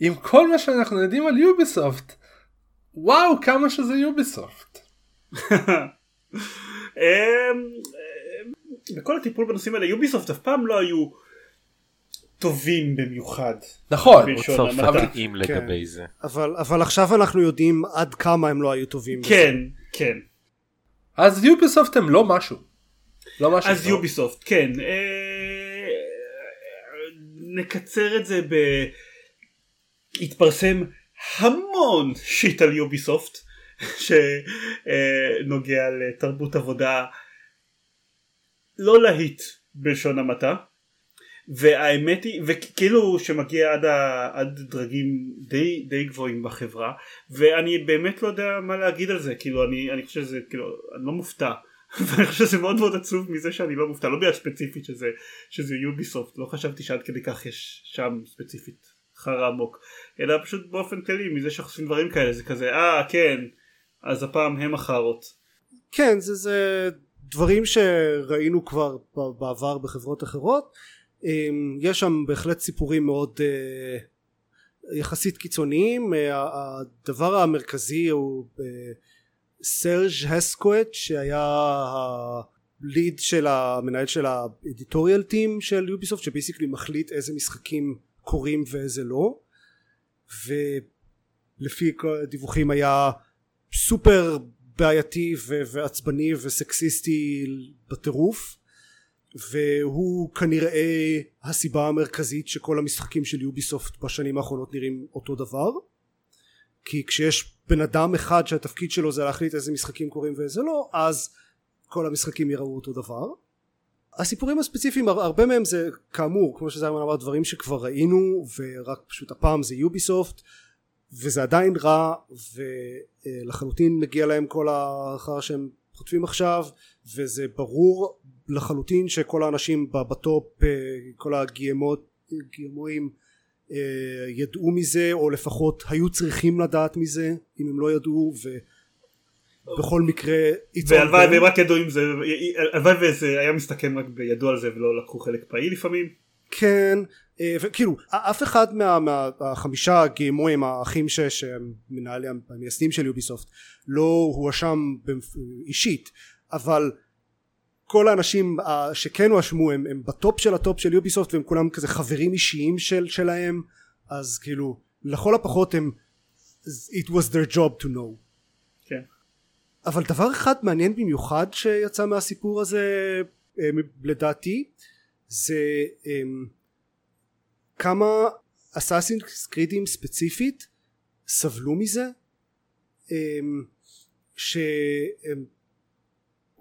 עם כל מה שאנחנו יודעים על יוביסופט וואו כמה שזה יוביסופט. *laughs* אמ, בכל הטיפול בנושאים האלה יוביסופט אף פעם לא היו טובים במיוחד. נכון. צרפתיים לגבי כן. זה. אבל, אבל עכשיו אנחנו יודעים עד כמה הם לא היו טובים. כן, כן. אז יוביסופט הם לא משהו. לא משהו. אז יוביסופט, כן. אה, נקצר את זה ב... התפרסם המון שיט על יוביסופט שנוגע לתרבות עבודה לא להיט בלשון המעטה והאמת היא וכאילו שמגיע עד, ה, עד דרגים די, די גבוהים בחברה ואני באמת לא יודע מה להגיד על זה כאילו אני, אני חושב שזה כאילו אני לא מופתע ואני חושב שזה מאוד מאוד עצוב מזה שאני לא מופתע. לא בגלל ספציפית שזה, שזה יוביסופט לא חשבתי שעד כדי כך יש שם ספציפית חרא עמוק אלא פשוט באופן כללי מזה עושים דברים כאלה זה כזה אה כן אז הפעם הם החארות. כן זה זה דברים שראינו כבר בעבר בחברות אחרות. אמ, יש שם בהחלט סיפורים מאוד אה, יחסית קיצוניים. אה, הדבר המרכזי הוא אה, סרג' הסקואט שהיה הליד של המנהל של האדיטוריאל טים של יוביסופט שבייסיקלי מחליט איזה משחקים קורים ואיזה לא. ולפי הדיווחים היה סופר בעייתי ועצבני וסקסיסטי בטירוף. והוא כנראה הסיבה המרכזית שכל המשחקים של יוביסופט בשנים האחרונות נראים אותו דבר. כי כשיש בן אדם אחד שהתפקיד שלו זה להחליט איזה משחקים קורים ואיזה לא אז כל המשחקים יראו אותו דבר. הסיפורים הספציפיים הרבה מהם זה כאמור כמו שזיימן אמר דברים שכבר ראינו ורק פשוט הפעם זה יוביסופט וזה עדיין רע ולחלוטין מגיע להם כל החרא שהם חוטפים עכשיו וזה ברור לחלוטין שכל האנשים בטופ אה, כל הגיימואים אה, ידעו מזה או לפחות היו צריכים לדעת מזה אם הם לא ידעו ובכל מקרה והלוואי והם רק ידעו אם זה הלוואי וזה היה מסתכם רק בידעו על זה ולא לקחו חלק פעיל לפעמים. כן אה, וכאילו אף אחד מה, מהחמישה גיימואים האחים שהם מנהלי המייסדים של יוביסופט לא הואשם אישית אבל כל האנשים שכן הואשמו הם, הם בטופ של הטופ של יוביסופט והם כולם כזה חברים אישיים של, שלהם אז כאילו לכל הפחות הם it was their job to know כן. אבל דבר אחד מעניין במיוחד שיצא מהסיפור הזה אה, לדעתי זה um, כמה אסאסין קרידים ספציפית סבלו מזה um, שהם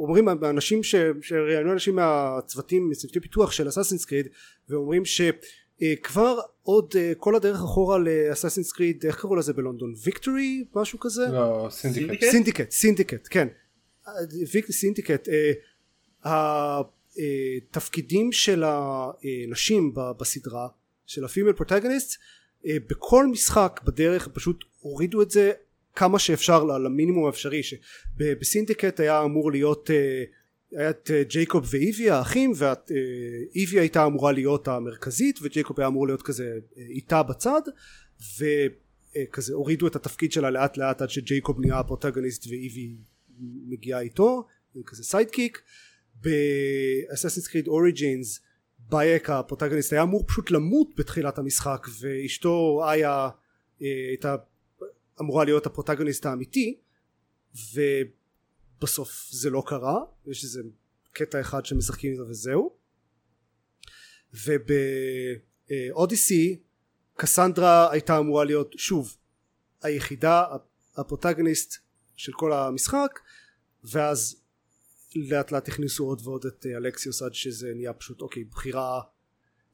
אומרים אנשים שראיינו אנשים מהצוותים מצוותי פיתוח של אסאסינס קריד ואומרים שכבר עוד אה, כל הדרך אחורה ל Assassin's Creed איך קראו לזה בלונדון? ויקטורי משהו כזה? לא Syndicate Syndicate Syndicate כן. Syndicate אה, התפקידים של הנשים בסדרה של ה female protagonist בכל משחק בדרך פשוט הורידו את זה כמה שאפשר למינימום האפשרי שב Syndicate היה אמור להיות היה את ג'ייקוב ואיבי האחים ואיבי הייתה אמורה להיות המרכזית וג'ייקוב היה אמור להיות כזה איתה בצד וכזה הורידו את התפקיד שלה לאט לאט עד שג'ייקוב נהיה ה protagonist ואיבי מגיעה איתו כזה sidekick. ב Assassin's Creed Origins באייק ה protagonist היה אמור פשוט למות בתחילת המשחק ואשתו איה הייתה אמורה להיות ה protagonist האמיתי ובסוף זה לא קרה יש איזה קטע אחד שמשחקים איתו וזהו. וב Odyssey קסנדרה הייתה אמורה להיות שוב היחידה ה protagonist של כל המשחק ואז לאט לאט הכניסו עוד ועוד את אלקסיוס עד שזה נהיה פשוט אוקיי בחירה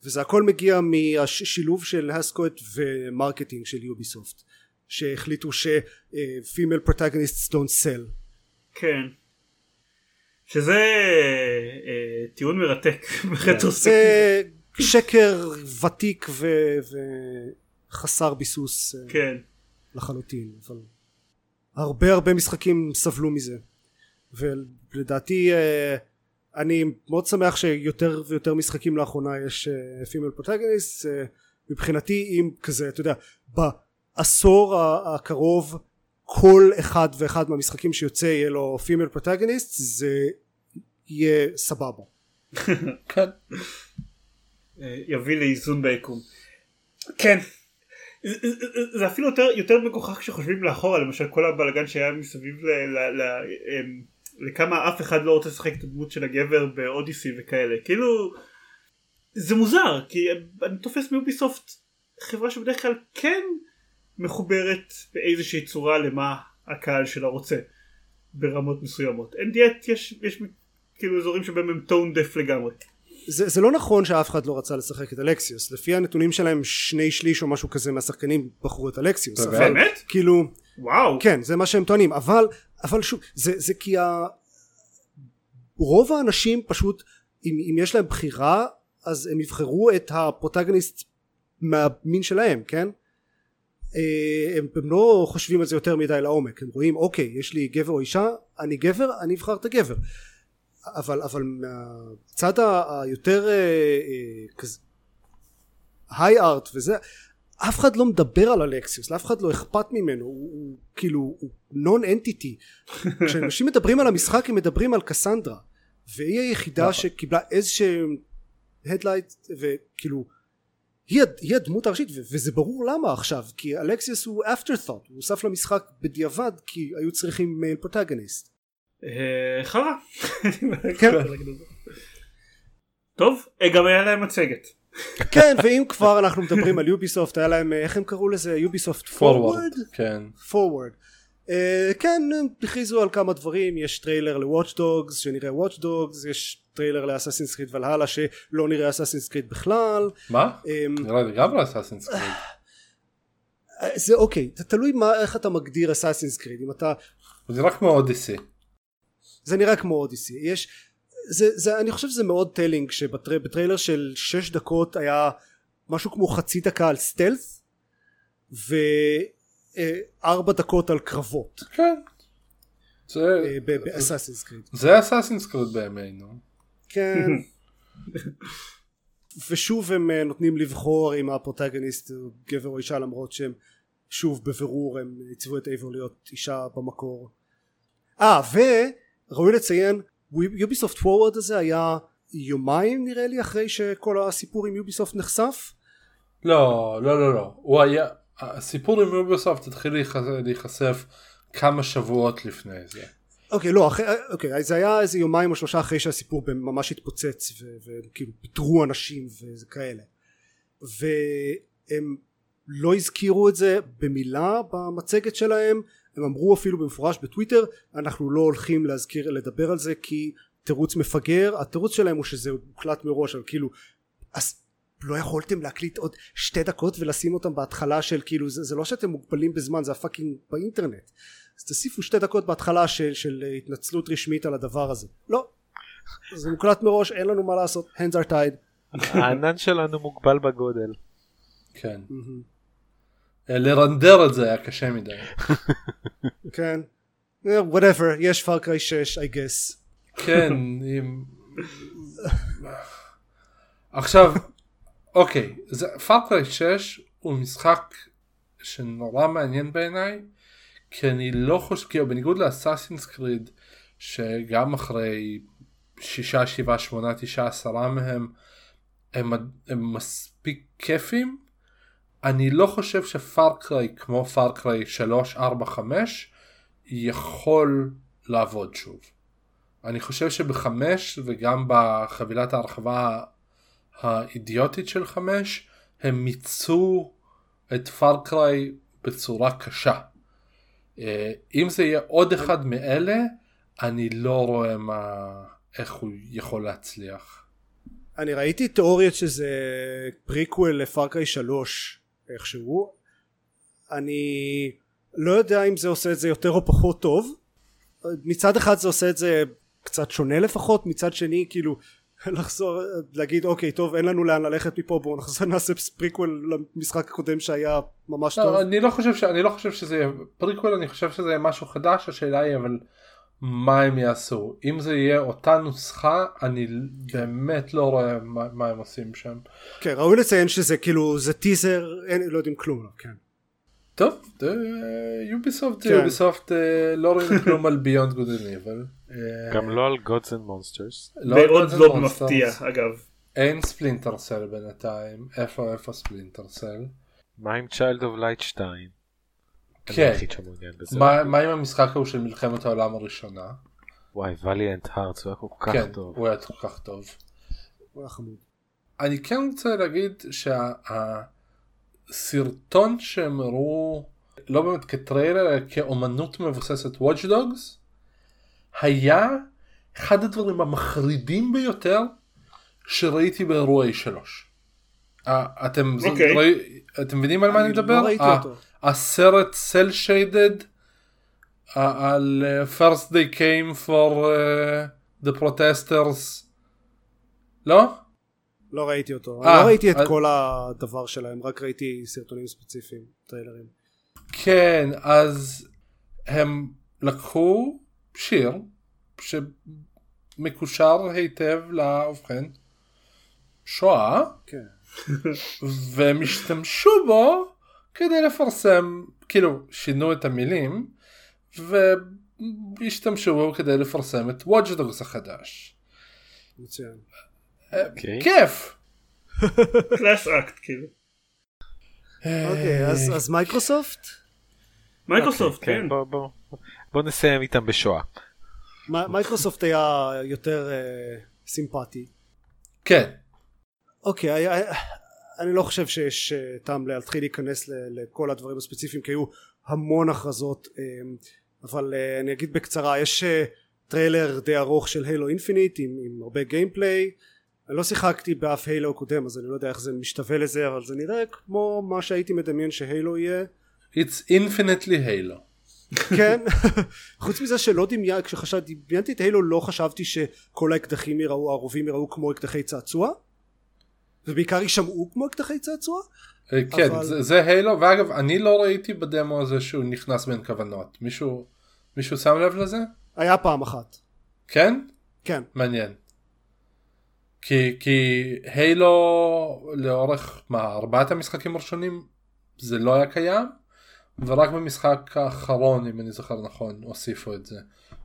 וזה הכל מגיע מהשילוב של הסקוט ו marketing של יוביסופט שהחליטו ש-female protagonists don't sell. כן. שזה אה, טיעון מרתק *laughs* זה שקר ותיק וחסר ביסוס אה, כן. לחלוטין אבל הרבה הרבה משחקים סבלו מזה. ולדעתי אה, אני מאוד שמח שיותר ויותר משחקים לאחרונה יש פימל פרוטגניסט מבחינתי אם כזה אתה יודע בעשור הקרוב כל אחד ואחד מהמשחקים שיוצא יהיה לו פימל פרוטגניסט זה יהיה סבבה. *laughs* כן. אה, יביא לאיזון ביקום. כן. זה אפילו יותר מגוחך כשחושבים לאחורה למשל כל הבלאגן שהיה מסביב ל, אמ, לכמה אף אחד לא רוצה לשחק את הדמות של הגבר באודיסי וכאלה. כאילו זה מוזר כי אני תופס מיוביסופט חברה שבדרך כלל כן מחוברת באיזושהי צורה למה הקהל שלה רוצה ברמות מסוימות. אין דיאט יש, יש כאילו אזורים שבהם הם טון דף לגמרי. זה, זה לא נכון שאף אחד לא רצה לשחק את אלקסיוס. לפי הנתונים שלהם שני שליש או משהו כזה מהשחקנים בחרו את אלקסיוס באמת? כאילו וואו. כן זה מה שהם טוענים. אבל אבל שוב זה, זה כי ה... רוב האנשים פשוט אם, אם יש להם בחירה אז הם יבחרו את הפרוטגניסט מהמין שלהם כן הם, הם לא חושבים על זה יותר מדי לעומק. הם רואים אוקיי יש לי גבר או אישה אני גבר אני אבחר את הגבר. אבל אבל מהצד היותר היי אה, ארט וזה אף אחד לא מדבר על אלקסיוס לאף אחד לא אכפת ממנו. הוא, הוא כאילו הוא נון אנטיטי *laughs* כשאנשים מדברים על המשחק הם מדברים על קסנדרה. והיא היחידה נכון. שקיבלה איזה שהם highlight וכאילו היא, היא הדמות הראשית וזה ברור למה עכשיו כי אלקסיוס הוא afterthought הוא הוסף למשחק בדיעבד כי היו צריכים male protagonist אה, חרא. *laughs* כן. טוב אה, גם היה להם מצגת. כן ואם כבר אנחנו מדברים על יוביסופט היה להם אה, איך הם קראו לזה Ubisoft Forward? כן. Forward. כן הכריזו על כמה דברים יש טריילר ל Watch Dogs שנראה Watch Dogs יש טריילר ל Assassin's Creed Valhalla שלא נראה Assassin's Creed בכלל. מה? נראה לי גם ל Assassin's Creed. זה אוקיי זה תלוי מה איך אתה מגדיר Assassin's Creed. אם אתה זה רק כמו Odyssey. זה נראה כמו Odyssey. יש זה, זה אני חושב שזה מאוד telling שבטריילר של 6 דקות היה משהו כמו חצי דקה על סטלס וארבע דקות על קרבות. כן. זה באסאסינס קריד. זה אסאסינס קריד בימינו כן. *laughs* ושוב הם אה, נותנים לבחור אם הפרוטגניסט הוא גבר או אישה למרות שהם שוב בבירור הם עיצבו את אייבור להיות אישה במקור. אה וראוי לציין יוביסופט פורוורד הזה היה יומיים נראה לי אחרי שכל הסיפור עם יוביסופט נחשף? לא לא לא לא. הוא היה הסיפור עם יוביסופט התחיל להיחשף כמה שבועות לפני זה אוקיי לא אחרי אוקיי זה היה איזה יומיים או שלושה אחרי שהסיפור ממש התפוצץ וכאילו פיטרו אנשים וכאלה והם לא הזכירו את זה במילה במצגת שלהם הם אמרו אפילו במפורש בטוויטר אנחנו לא הולכים להזכיר לדבר על זה כי תירוץ מפגר. התירוץ שלהם הוא שזה הוקלט מראש אבל כאילו אז לא יכולתם להקליט עוד שתי דקות ולשים אותם בהתחלה של כאילו זה, זה לא שאתם מוגבלים בזמן זה הפאקינג באינטרנט אז תוסיפו שתי דקות בהתחלה של, של התנצלות רשמית על הדבר הזה לא זה מוקלט מראש אין לנו מה לעשות hands are tied. הענן שלנו מוגבל בגודל. כן. לרנדר את זה היה קשה מדי. כן. whatever יש Far Cry 6 I guess. כן. עכשיו אוקיי Far Cry 6 הוא משחק שנורא מעניין בעיניי כי אני לא חושב כאילו בניגוד ל Assassin's Creed שגם אחרי שישה שבעה שמונה תשעה עשרה מהם הם, הם מספיק כיפים אני לא חושב ש Far Cry כמו Far Cry 3 4 5 יכול לעבוד שוב. אני חושב שבחמש וגם בחבילת ההרחבה האידיוטית של חמש הם מיצו את Far Cry בצורה קשה. אה, אם זה יהיה עוד אחד מאלה אני לא רואה מה איך הוא יכול להצליח. אני ראיתי תיאוריות שזה prequel ל Far Cry 3 איכשהו. אני לא יודע אם זה עושה את זה יותר או פחות טוב. מצד אחד זה עושה את זה קצת שונה לפחות מצד שני כאילו לחזור להגיד אוקיי טוב אין לנו לאן ללכת מפה בואו נחזור *laughs* נעשה פריקוול למשחק הקודם שהיה ממש לא, טוב אני לא חושב ש... אני לא חושב שזה יהיה פריקוול אני חושב שזה יהיה משהו חדש השאלה היא אבל מה הם יעשו אם זה יהיה אותה נוסחה אני באמת לא רואה מה, מה הם עושים שם. כן ראוי לציין שזה כאילו זה טיזר אין לא יודעים כלום כן. טוב יוביסופט יוביסופט לא רואים *laughs* כלום על Beyond Good אבל גם לא על Gods and Monsters. מאוד לא מפתיע אגב. אין Splinter Cell בינתיים איפה איפה Splinter Cell. מה עם Child of Light 2? כן. מה, עם המשחק ההוא של מלחמת העולם הראשונה? וואי ואליאנט הארץ הוא היה כל כך כן, טוב. הוא היה כל כך טוב. הוא היה חמוד. אני כן רוצה להגיד שהסרטון שהם הראו לא באמת כטריילר אלא כאומנות מבוססת Watch Dogs היה אחד הדברים המחרידים ביותר שראיתי באירועי שלוש. אתם, okay. אוקיי. ראי, אתם מבינים על מה אני מדבר? לא ראיתי אותו. הסרט סל שיידד על uh, first they came for uh, the protesters לא? לא ראיתי אותו. אה, אני לא ראיתי את אז- כל הדבר שלהם רק ראיתי סרטונים ספציפיים טריילרים. כן אז הם לקחו שיר שמקושר היטב לאובחן שואה כן. והם השתמשו בו כדי לפרסם כאילו שינו את המילים והשתמשו בו כדי לפרסם את Dogs החדש. מצוין. אוקיי. כיף. קלאס אקט כאילו. אוקיי אז אז מייקרוסופט? מייקרוסופט כן, כן. בוא, נסיים איתם בשואה. מייקרוסופט היה יותר אה, סימפטי. כן. אוקיי, היה- אני לא חושב שיש אה, טעם להתחיל להיכנס לכל הדברים הספציפיים כי היו המון הכרזות אה, אבל אה, אני אגיד בקצרה יש אה, טריילר די ארוך של Halo Infinite עם, הרבה gameplay לא שיחקתי באף Halo קודם אז אני לא יודע איך זה משתווה לזה אבל זה נראה כמו מה שהייתי מדמיין ש Halo יהיה It's infinitely halo. כן *laughs* חוץ מזה שלא דמיינתי כשחשבתי דמיינתי את הילו לא חשבתי שכל האקדחים יראו הרובים יראו כמו אקדחי צעצוע ובעיקר יישמעו כמו אקדחי צעצוע אה, כן אבל- זה, זה הילו ואגב אני לא ראיתי בדמו הזה שהוא נכנס בין כוונות מישהו מישהו שם לב לזה? היה פעם אחת כן? כן מעניין. כי כי הילו לאורך מה ארבעת המשחקים הראשונים זה לא היה קיים ורק במשחק האחרון אם אני זוכר נכון הוסיפו את זה.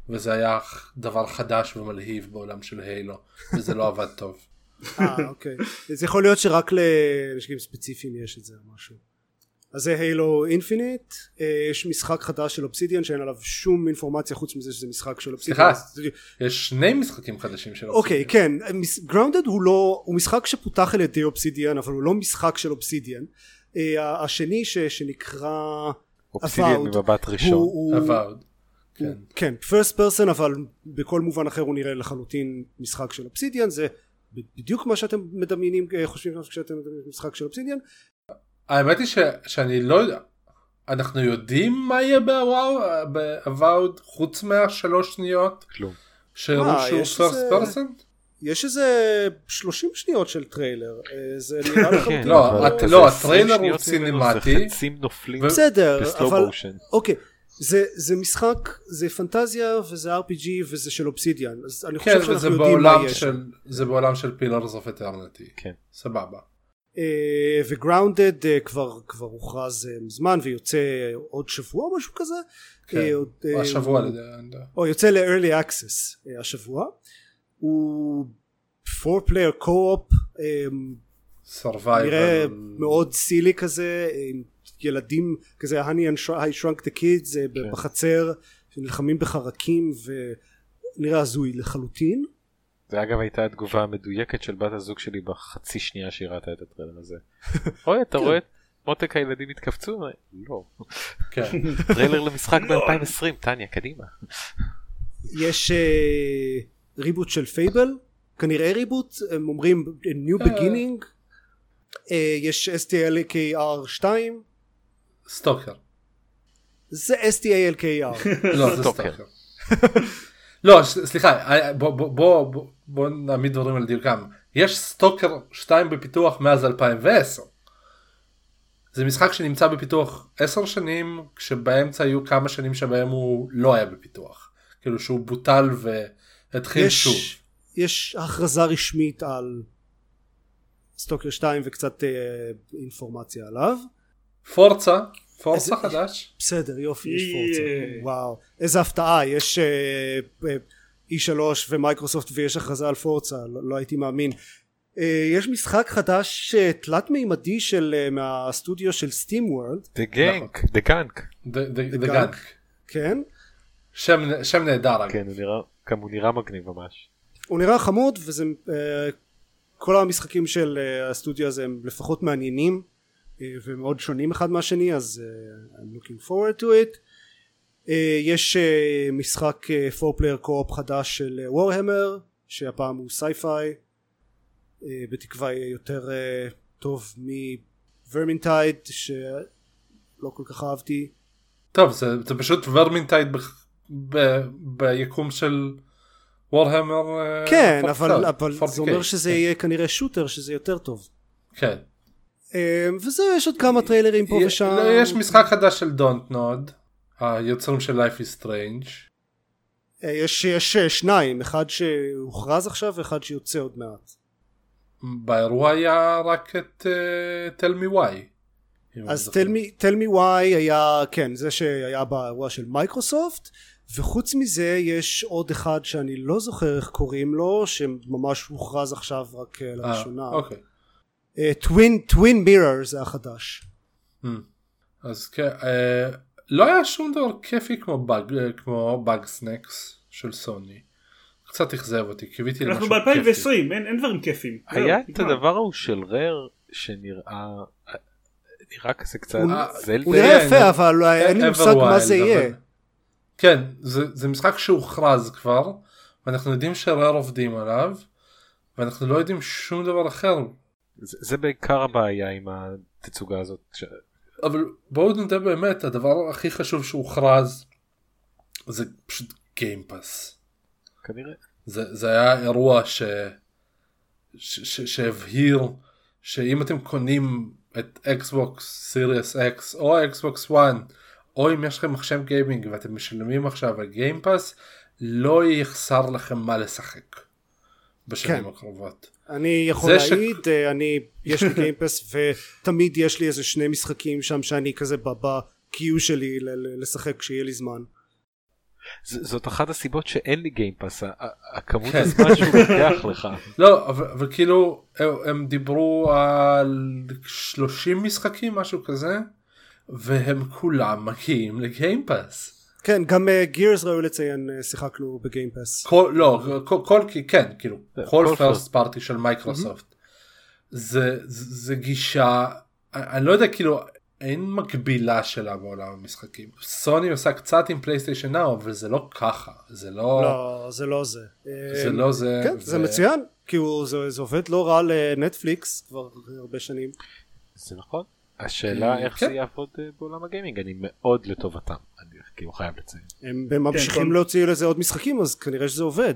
וזה היה דבר חדש ומלהיב בעולם של Halo וזה לא עבד טוב. אה אוקיי. אז יכול להיות שרק למשחקים ספציפיים יש את זה או משהו אז זה Halo Infinite יש משחק חדש של אובסידיאן שאין עליו שום אינפורמציה חוץ מזה שזה משחק של אובסידיאן סליחה. יש שני משחקים חדשים של אוקיי כן Grounded הוא לא הוא משחק שפותח על ידי אובסידיאן אבל הוא לא משחק של אובסידיאן אה, השני ש, שנקרא Obsidian Avowed, ממבט ראשון. הוא, הוא, עבד. כן. הוא, כן first person אבל בכל מובן אחר הוא נראה לחלוטין משחק של אובסידיאן זה בדיוק מה שאתם מדמיינים אה, חושבים כשאתם מדמיינים משחק של אובסידיאן האמת היא ש, שאני לא יודע אנחנו יודעים מה יהיה ב Avowed חוץ מהשלוש שניות כלום. שהראו אה, שהוא יש first person? יש איזה 30 שניות של טריילר אה, זה *laughs* נראה לך כן, לא, לא, 20 הטריילר הוא. זה חצים נופלים בסדר ב slow אבל motion. אוקיי זה זה משחק זה פנטזיה וזה RPG וזה של אובסידיאן אז אני כן, חושב שאנחנו וזה יודעים מה יש של זה בעולם של Pillars of Eternity. כן. סבבה. אה, ו Grounded אה, כבר כבר הוכרז אה, מזמן ויוצא עוד שבוע או משהו כזה כן. עוד, אה, השבוע הוא- לדעתי. או יוצא ל-early access השבוע הוא 4 player co-op אה, survival. נראה מאוד silly כזה עם ילדים כזה honey and I shrunk the kids כן. בחצר שנלחמים בחרקים ונראה הזוי לחלוטין זה אגב הייתה התגובה המדויקת של בת הזוג שלי בחצי שנייה שהיא ראתה את הטריילר הזה. *laughs* אוי אתה רואה את מותק הילדים התכווצו? לא. כן. *laughs* טריילר למשחק ב-2020 טניה קדימה. יש אה, reboot של Fable כנראה reboot הם אומרים new אה. beginning אה, יש STLKR 2 Stalker. זה STALKR לא, זה Stalker. *laughs* לא, סליחה, אה, בוא- בוא- בוא בוא- נעמיד דברים על דיוקם. יש Stalker 2 בפיתוח מאז 2010. זה משחק שנמצא בפיתוח 10 שנים, כשבאמצע היו כמה שנים שבהם הוא לא היה בפיתוח. כאילו שהוא בוטל והתחיל שוב. יש, יש הכרזה רשמית על Stalker 2 וקצת אה, אינפורמציה עליו Forza, Forza איזה- חדש. בסדר יופי יש. Forza וואו איזה הפתעה יש אה, אה, E3 ומייקרוסופט ויש הכרזה על Forza לא, לא הייתי מאמין אה, יש משחק חדש תלת מימדי של מהסטודיו של SteamWorld The Gunk, The Gunk. The Gunk. Gunk. כן שם שם נהדר. כן הוא נראה, גם הוא נראה מגניב ממש. הוא נראה חמוד וזה כל המשחקים של הסטודיו הזה הם לפחות מעניינים ומאוד שונים אחד מהשני אז אה, I'm looking forward to it אה, יש אה, משחק 4 player co-op חדש של Warhammer שהפעם הוא sci-fi בתקווה יהיה יותר טוב מ Vermintide שלא כל כך אהבתי טוב זה, זה פשוט Vermintide ב, ב, ביקום של Warhammer. כן 40K. אבל, אבל 40K. זה אומר שזה כן. יהיה כנראה shooter שזה יותר טוב כן. אה, וזהו יש עוד כמה טריילרים פה ושם לא, יש משחק חדש של Dontnod. היוצרים של Life is Strange. אה, יש, יש אה, שניים אחד שהוכרז עכשיו ואחד שיוצא עוד מעט באירוע היה רק את uh, Tell me why. אז tell me, tell me why היה כן זה שהיה באירוע של מייקרוסופט וחוץ מזה יש עוד אחד שאני לא זוכר איך קוראים לו שממש הוכרז עכשיו רק. לראשונה אוקיי. Twin Twin Mirror זה החדש Hmm. אז כן, אה, לא היה שום דבר כיפי כמו באג, אה, כמו Bugsnax של סוני. קצת אכזב אותי, קיוויתי אנחנו למשהו כיפי. ב-2020 אין אין דברים כיפיים. היה את. הדבר ההוא של רר שנראה נראה כזה קצת הוא- זלדה. הוא נראה יפה אבל אין לי מושג מה זה יהיה כן, זה, זה משחק שהוכרז כבר, ואנחנו יודעים שרר עובדים עליו, ואנחנו לא יודעים שום דבר אחר. זה זה בעיקר הבעיה עם התצוגה הזאת. ש- אבל בואו נדע באמת, הדבר הכי חשוב שהוכרז זה פשוט Game Pass. כנראה. זה, זה היה אירוע ש... ש... ש... שהבהיר שאם אתם קונים את Xbox Series X או Xbox One או אם יש לכם מחשב גיימינג ואתם משלמים עכשיו על Game Pass לא יחסר לכם מה לשחק בשנים כן. הקרובות. אני יכול זה ש- להעיד אה, אני יש לי Game Pass *laughs* ותמיד יש לי איזה שני משחקים שם שאני כזה ב queue שלי ל- ל- לשחק כשיהיה לי זמן ז- זאת אחת הסיבות שאין לי ה- הכמות כן. הזמן שהוא *laughs* לוקח לך. לא אבל, אבל כאילו הם, הם דיברו על 30 משחקים משהו כזה והם כולם מגיעים ל Game Pass. כן גם Gears ראוי לציין אה, שיחקנו ב Game Pass כל לא כל, כל כן כאילו זה, כל first party של מייקרוסופט זה זה זה גישה אני לא יודע כאילו אין מקבילה שלה בעולם המשחקים. סוני עושה קצת עם PlayStation Now אבל זה לא ככה זה לא לא זה לא זה. זה אה, לא זה כן ו- זה מצוין. כי הוא- זה זה עובד לא רע לנטפליקס כבר הרבה שנים. זה נכון. השאלה איך כן. זה יעבוד אה, בעולם הגיימינג, אני מאוד לטובתם. אני כי הוא חייב לציין. הם ממשיכים כן, להוציא לזה עוד משחקים אז כנראה שזה עובד.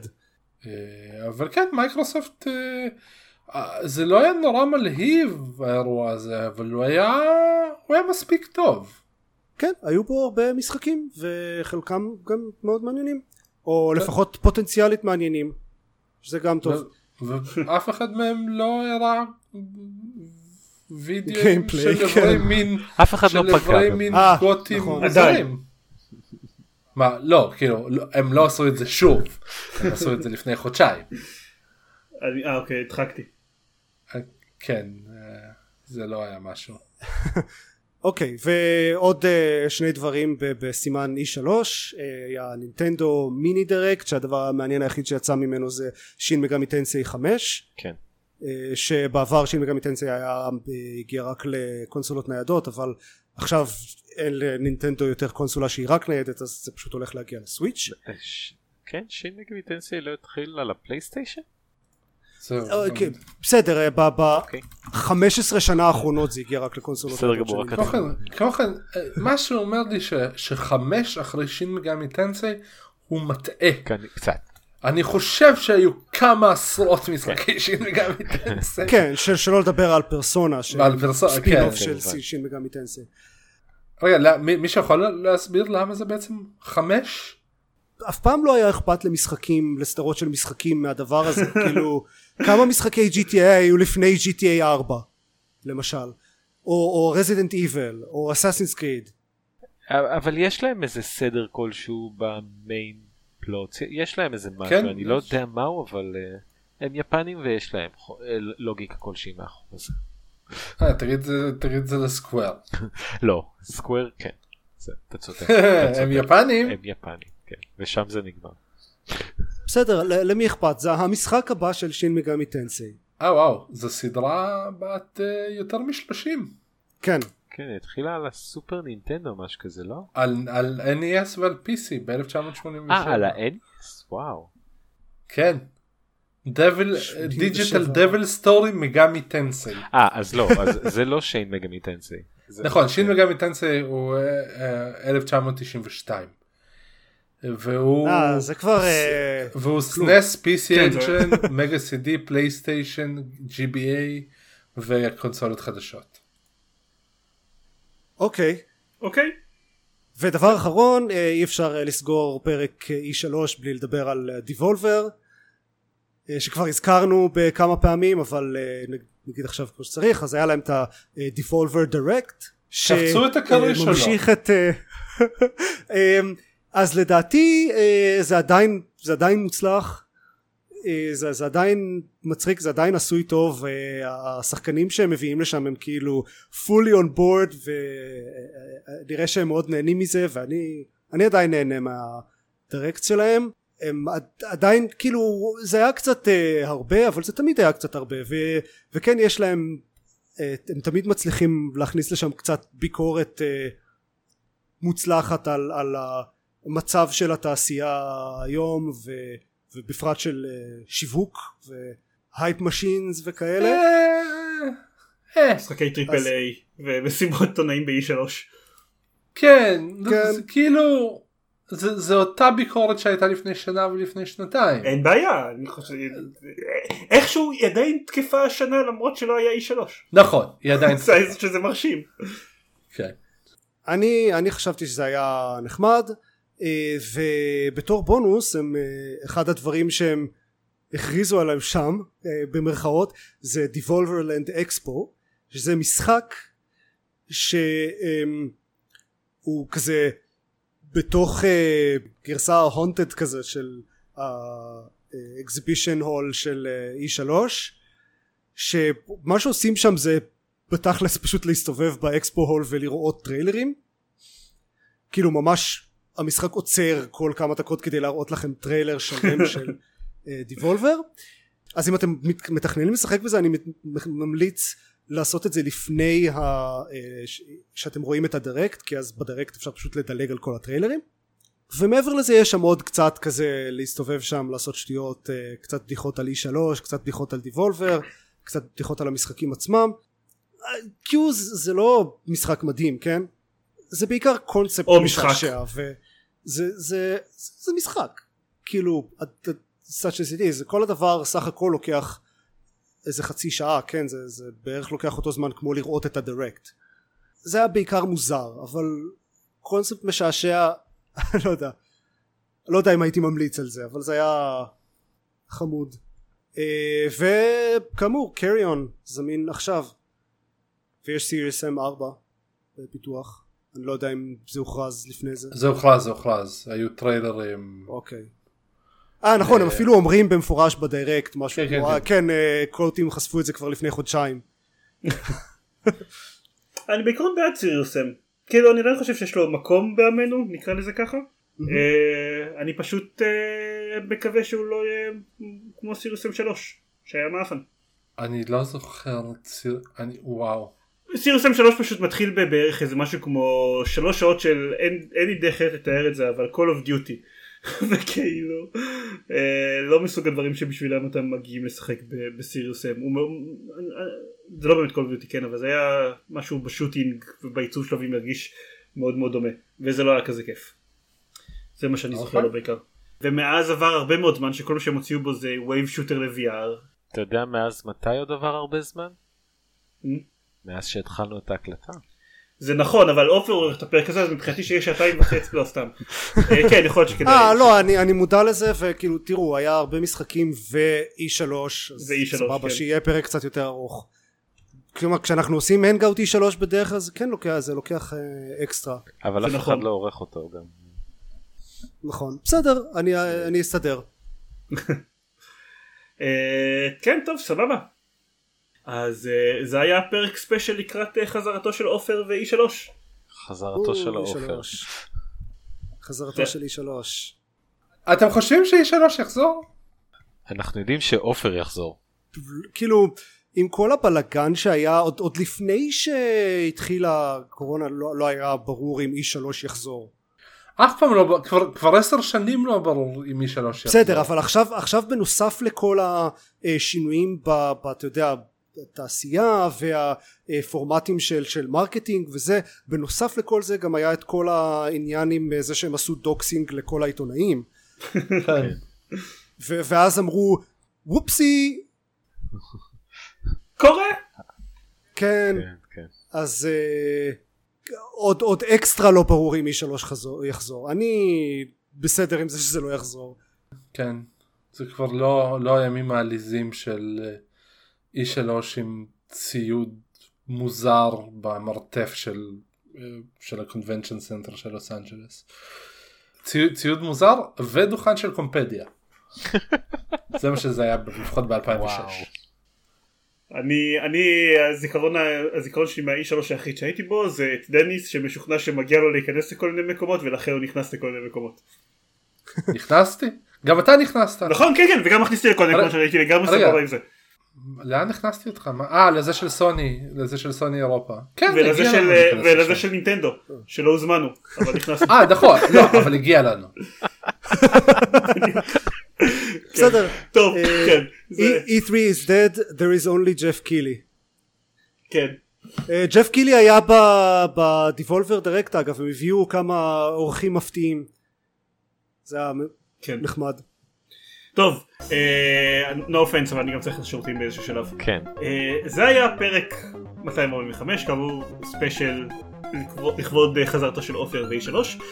אבל כן מייקרוסופט זה לא היה נורא מלהיב האירוע הזה אבל הוא היה הוא היה מספיק טוב. כן היו בו הרבה משחקים וחלקם גם מאוד מעניינים או לפחות פוטנציאלית מעניינים שזה גם טוב. ואף אחד מהם לא הראה וידאו של איברי כן. מין אף אחד לא פגע מין אה, גותים נכון. מה לא כאילו לא, הם לא עשו את זה שוב הם עשו את זה לפני חודשיים. אה אוקיי הדחקתי. אה, כן אה, זה לא היה משהו. *laughs* אוקיי ועוד uh, שני דברים בסימן E3 uh, היה נינטנדו מיני דירקט שהדבר המעניין היחיד שיצא ממנו זה שין מגמי טנסי 5 כן. uh, שבעבר שין מגמי טנסי היה הגיע רק לקונסולות ניידות אבל עכשיו אין לנינטנדו יותר קונסולה שהיא רק ניידת אז זה פשוט הולך להגיע לסוויץ' כן Shin Megami Tensei לא התחיל על ה PlayStation? אוקיי, בסדר, ב-15 שנה האחרונות זה הגיע רק לקונסולות. בסדר גמור, רק כמו כן, מה שאומר לי שחמש אחרי Shin Megami Tensei הוא מטעה. קצת. אני חושב שהיו כמה עשרות משחקי כן. Shin Megami Tensei. כן, שלא לדבר על פרסונה, ספינוף כן. של Shin Megami Tensei. רגע, מישהו יכול להסביר למה זה בעצם חמש? אף פעם לא היה אכפת למשחקים, לסדרות של משחקים מהדבר הזה, *laughs* כאילו כמה משחקי GTA היו לפני GTA 4 למשל או רזידנט איבל או אסאסינס קריד אבל יש להם איזה סדר כלשהו במיין פלוט יש להם איזה משהו כן, אני לא יש. לא יודע מהו אבל uh, הם יפנים ויש להם uh, לוגיקה כלשהי מאחורי זה. אה, תגיד את זה לסקוואר. לא סקוואר כן אתה צודק. *laughs* הם יפנים? הם יפנים כן ושם זה נגמר. בסדר למי אכפת זה המשחק הבא של שין מגמי טנסי. אה וואו זו סדרה בת uh, יותר משלושים. כן. כן התחילה על הסופר נינטנדו משהו כזה לא? על, על NES ועל PC ב-1987. אה על ה-NES? וואו. כן. Devil Digital Devil Story Megami Tensei. אה אז לא אז זה לא Shin Megami Tensei. נכון Shin Megami Tensei הוא 1992. והוא אה, זה כבר אה, והוא SNES PC Engine Mega CD PlayStation GBA וקונסולות חדשות. אוקיי אוקיי ודבר אחרון אה, אי אפשר לסגור פרק E3 בלי לדבר על Devolver שכבר הזכרנו בכמה פעמים אבל נגיד עכשיו כמו שצריך אז היה להם את ה-Devolver Direct קפצו את הקריירה שלו. שממשיך את *laughs* אז לדעתי אה, זה עדיין זה עדיין מוצלח אה, זה, זה עדיין מצחיק זה עדיין עשוי טוב אה, השחקנים שהם מביאים לשם הם כאילו fully on board ונראה שהם מאוד נהנים מזה ואני אני עדיין נהנה מהדירקט שלהם הם עדיין כאילו זה היה קצת הרבה אבל זה תמיד היה קצת הרבה ו, וכן יש להם הם תמיד מצליחים להכניס לשם קצת ביקורת מוצלחת על, על המצב של התעשייה היום ו, ובפרט של uh, שיווק ו hype machines וכאלה אה, משחקי triple A ומסיבות עיתונאים ב-E3 כן, כן. זה, כאילו זה, זה אותה ביקורת שהייתה לפני שנה ולפני שנתיים. אין בעיה אני חושב איכשהו היא עדיין תקפה השנה למרות שלא היה E3 נכון היא עדיין *laughs* שזה מרשים. כן. אני, אני חשבתי שזה היה נחמד אה, ובתור בונוס הם אה, אחד הדברים שהם הכריזו עליהם שם אה, במרכאות זה Devolverland Expo שזה משחק שהוא כזה בתוך גרסה haunted כזה של ה exhibition hall של E3 שמה שעושים שם זה בתכלס פשוט להסתובב ב expo hall ולראות טריילרים. כאילו ממש המשחק עוצר כל כמה דקות כדי להראות לכם טריילר שלם *laughs* של Devolver אז אם אתם מתכננים לשחק בזה אני ממליץ לעשות את זה לפני ה... אה, שאתם רואים את הדירקט כי אז בדירקט אפשר פשוט לדלג על כל הטריילרים. ומעבר לזה יש שם עוד קצת כזה להסתובב שם לעשות שטויות אה, קצת בדיחות על E3 קצת בדיחות על דיבולבר קצת בדיחות על המשחקים עצמם. קיוז זה לא משחק מדהים כן? זה בעיקר קונספט או משחק. ו... זה, זה, זה משחק. כאילו such as it is כל הדבר סך הכל לוקח איזה חצי שעה כן זה, זה בערך לוקח אותו זמן כמו לראות את הדירקט זה היה בעיקר מוזר אבל קונספט משעשע *laughs* לא יודע. לא יודע אם הייתי ממליץ על זה אבל זה היה חמוד. אה, וכאמור קריון זמין עכשיו ויש סיריוס M 4 בפיתוח. אני לא יודע אם זה הוכרז לפני זה. זה הוכרז זה הוכרז. היו טריילרים. אוקיי אה נכון הם אפילו אומרים במפורש בדיירקט משהו כן, כן, כן אה, קולטים חשפו את זה כבר לפני חודשיים *laughs* אני בעיקרון בעד סיריוס M כאילו אני לא חושב שיש לו מקום בעמנו נקרא לזה ככה אה, אני פשוט אה, מקווה שהוא לא יהיה כמו סיריוס M3 שהיה מאפן. אני לא זוכר, אני וואו. סיריוס M3 פשוט מתחיל בערך איזה משהו כמו שלוש שעות של אין לי דרך לתאר את זה אבל Call of Duty. *laughs* וכאילו אה, לא מסוג הדברים שבשבילם אתם מגיעים לשחק בסיריוס M. זה לא באמת of Duty כן אבל זה היה משהו ב shooting ובעיצוב שלו ומרגיש מאוד מאוד דומה וזה לא היה כזה כיף. זה מה שאני זוכר לו אוקיי. בעיקר. ומאז עבר הרבה מאוד זמן שכל מה שהם הוציאו בו זה wave shooter ל-VR. אתה יודע מאז מתי עוד עבר הרבה זמן? Hmm? מאז שהתחלנו את ההקלטה. זה נכון אבל עופר עורך את הפרק הזה אז מבחינתי שיש שעתיים וחצי לא סתם. אה, כן יכול להיות שכדאי. אה לא אני, אני מודע לזה וכאילו תראו היה הרבה משחקים ו-E3 ו-E3 סבבה כן. שיהיה פרק קצת יותר ארוך. כלומר כשאנחנו עושים הנגאוט E3 בדרך כלל זה כן לוקח זה לוקח אה, אקסטרה. אבל אף נכון. אחד לא עורך אותו גם. נכון בסדר אני, אני אסתדר. *laughs* אה, כן טוב סבבה. אז uh, זה היה פרק ספיישל לקראת uh, חזרתו של עופר ו-E3. חזרתו של עופר. חזרתו כן. של E3. אתם חושבים ש-E3 יחזור? אנחנו יודעים שעופר יחזור. כאילו עם כל הבלגן שהיה עוד, עוד לפני שהתחילה הקורונה לא, לא היה ברור אם E3 יחזור. אף פעם לא, כבר, כבר עשר שנים לא ברור אם E3 יחזור. בסדר אבל עכשיו, עכשיו בנוסף לכל השינויים ב, ב, אתה יודע התעשייה והפורמטים של, של marketing וזה. בנוסף לכל זה גם היה את כל העניין עם זה שהם עשו doxxing לכל העיתונאים. *laughs* ו- ואז אמרו whoopsie. קורה. כן, כן, כן. אז uh, עוד, עוד אקסטרה לא ברור אם E3 חזור, יחזור. אני בסדר עם זה שזה לא יחזור. כן. זה כבר לא, לא הימים העליזים של uh, E3 עם ציוד מוזר במרתף של, של ה convention center של לוס אנג'לס. ציוד, ציוד מוזר ודוכן של קומפדיה. *laughs* זה מה שזה היה לפחות ב-2006. אני אני הזיכרון הזיכרון שלי מהאי שלוש היחיד שהייתי בו זה את דניס שמשוכנע שמגיע לו להיכנס לכל מיני מקומות ולכן הוא נכנס לכל מיני מקומות. נכנסתי? גם אתה נכנסת. נכון כן כן וגם מכניסתי לכל מיני מקומות שהייתי לגמרי סבבה עם זה. לאן הכנסתי אותך? אה לזה של סוני, לזה של סוני אירופה. כן, ולזה של, ולזה של נינטנדו, שלא הוזמנו, אבל *laughs* נכנסנו. אה נכון, לא, אבל הגיע לנו. *laughs* בסדר. טוב, אה, כן. E3 is dead, there is only Geoff Keighley. כן. ג'ף קילי היה ב Devolver Direct אגב, הם הביאו כמה אורחים מפתיעים. זה היה כן. נחמד. טוב, no offense אבל אני גם צריך לשירותים באיזשהו שלב. כן. זה היה פרק 245 כאמור ספיישל לכבוד חזרתו של עופר ו-E3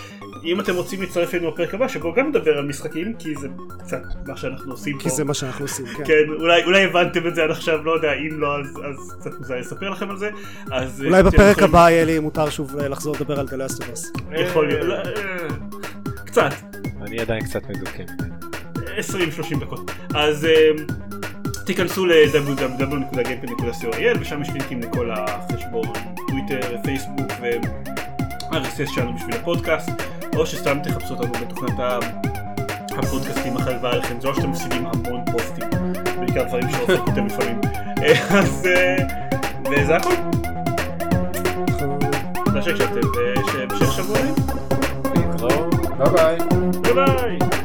אם אתם רוצים להצטרף אלינו בפרק הבא שבו גם נדבר על משחקים כי זה קצת מה שאנחנו עושים כי פה. זה מה שאנחנו עושים כן, כן אולי, אולי הבנתם את זה עד עכשיו לא יודע אם לא אז, אז קצת מוזר לספר לכם על זה. אז אולי בפרק יכולים... הבא יהיה לי מותר שוב לחזור לדבר על דלסטובס יכול להיות. קצת. אני עדיין קצת מדוכא 20-30 דקות. אז uh, תיכנסו ל-www.gamepad.co.il ושם יש לינקים לכל החשבון טוויטר, פייסבוק ו-RSS שלנו בשביל הפודקאסט, או שסתם תחפשו אותנו בתוכנת הפודקאסטים החביבה עליכם, זה לא שאתם מפסידים המון פוסטים, בעיקר דברים שעופר *laughs* כותב לפעמים. אז uh, וזה הכל. תודה שהקשבתם, ושהמשך שבוע. ביי ביי.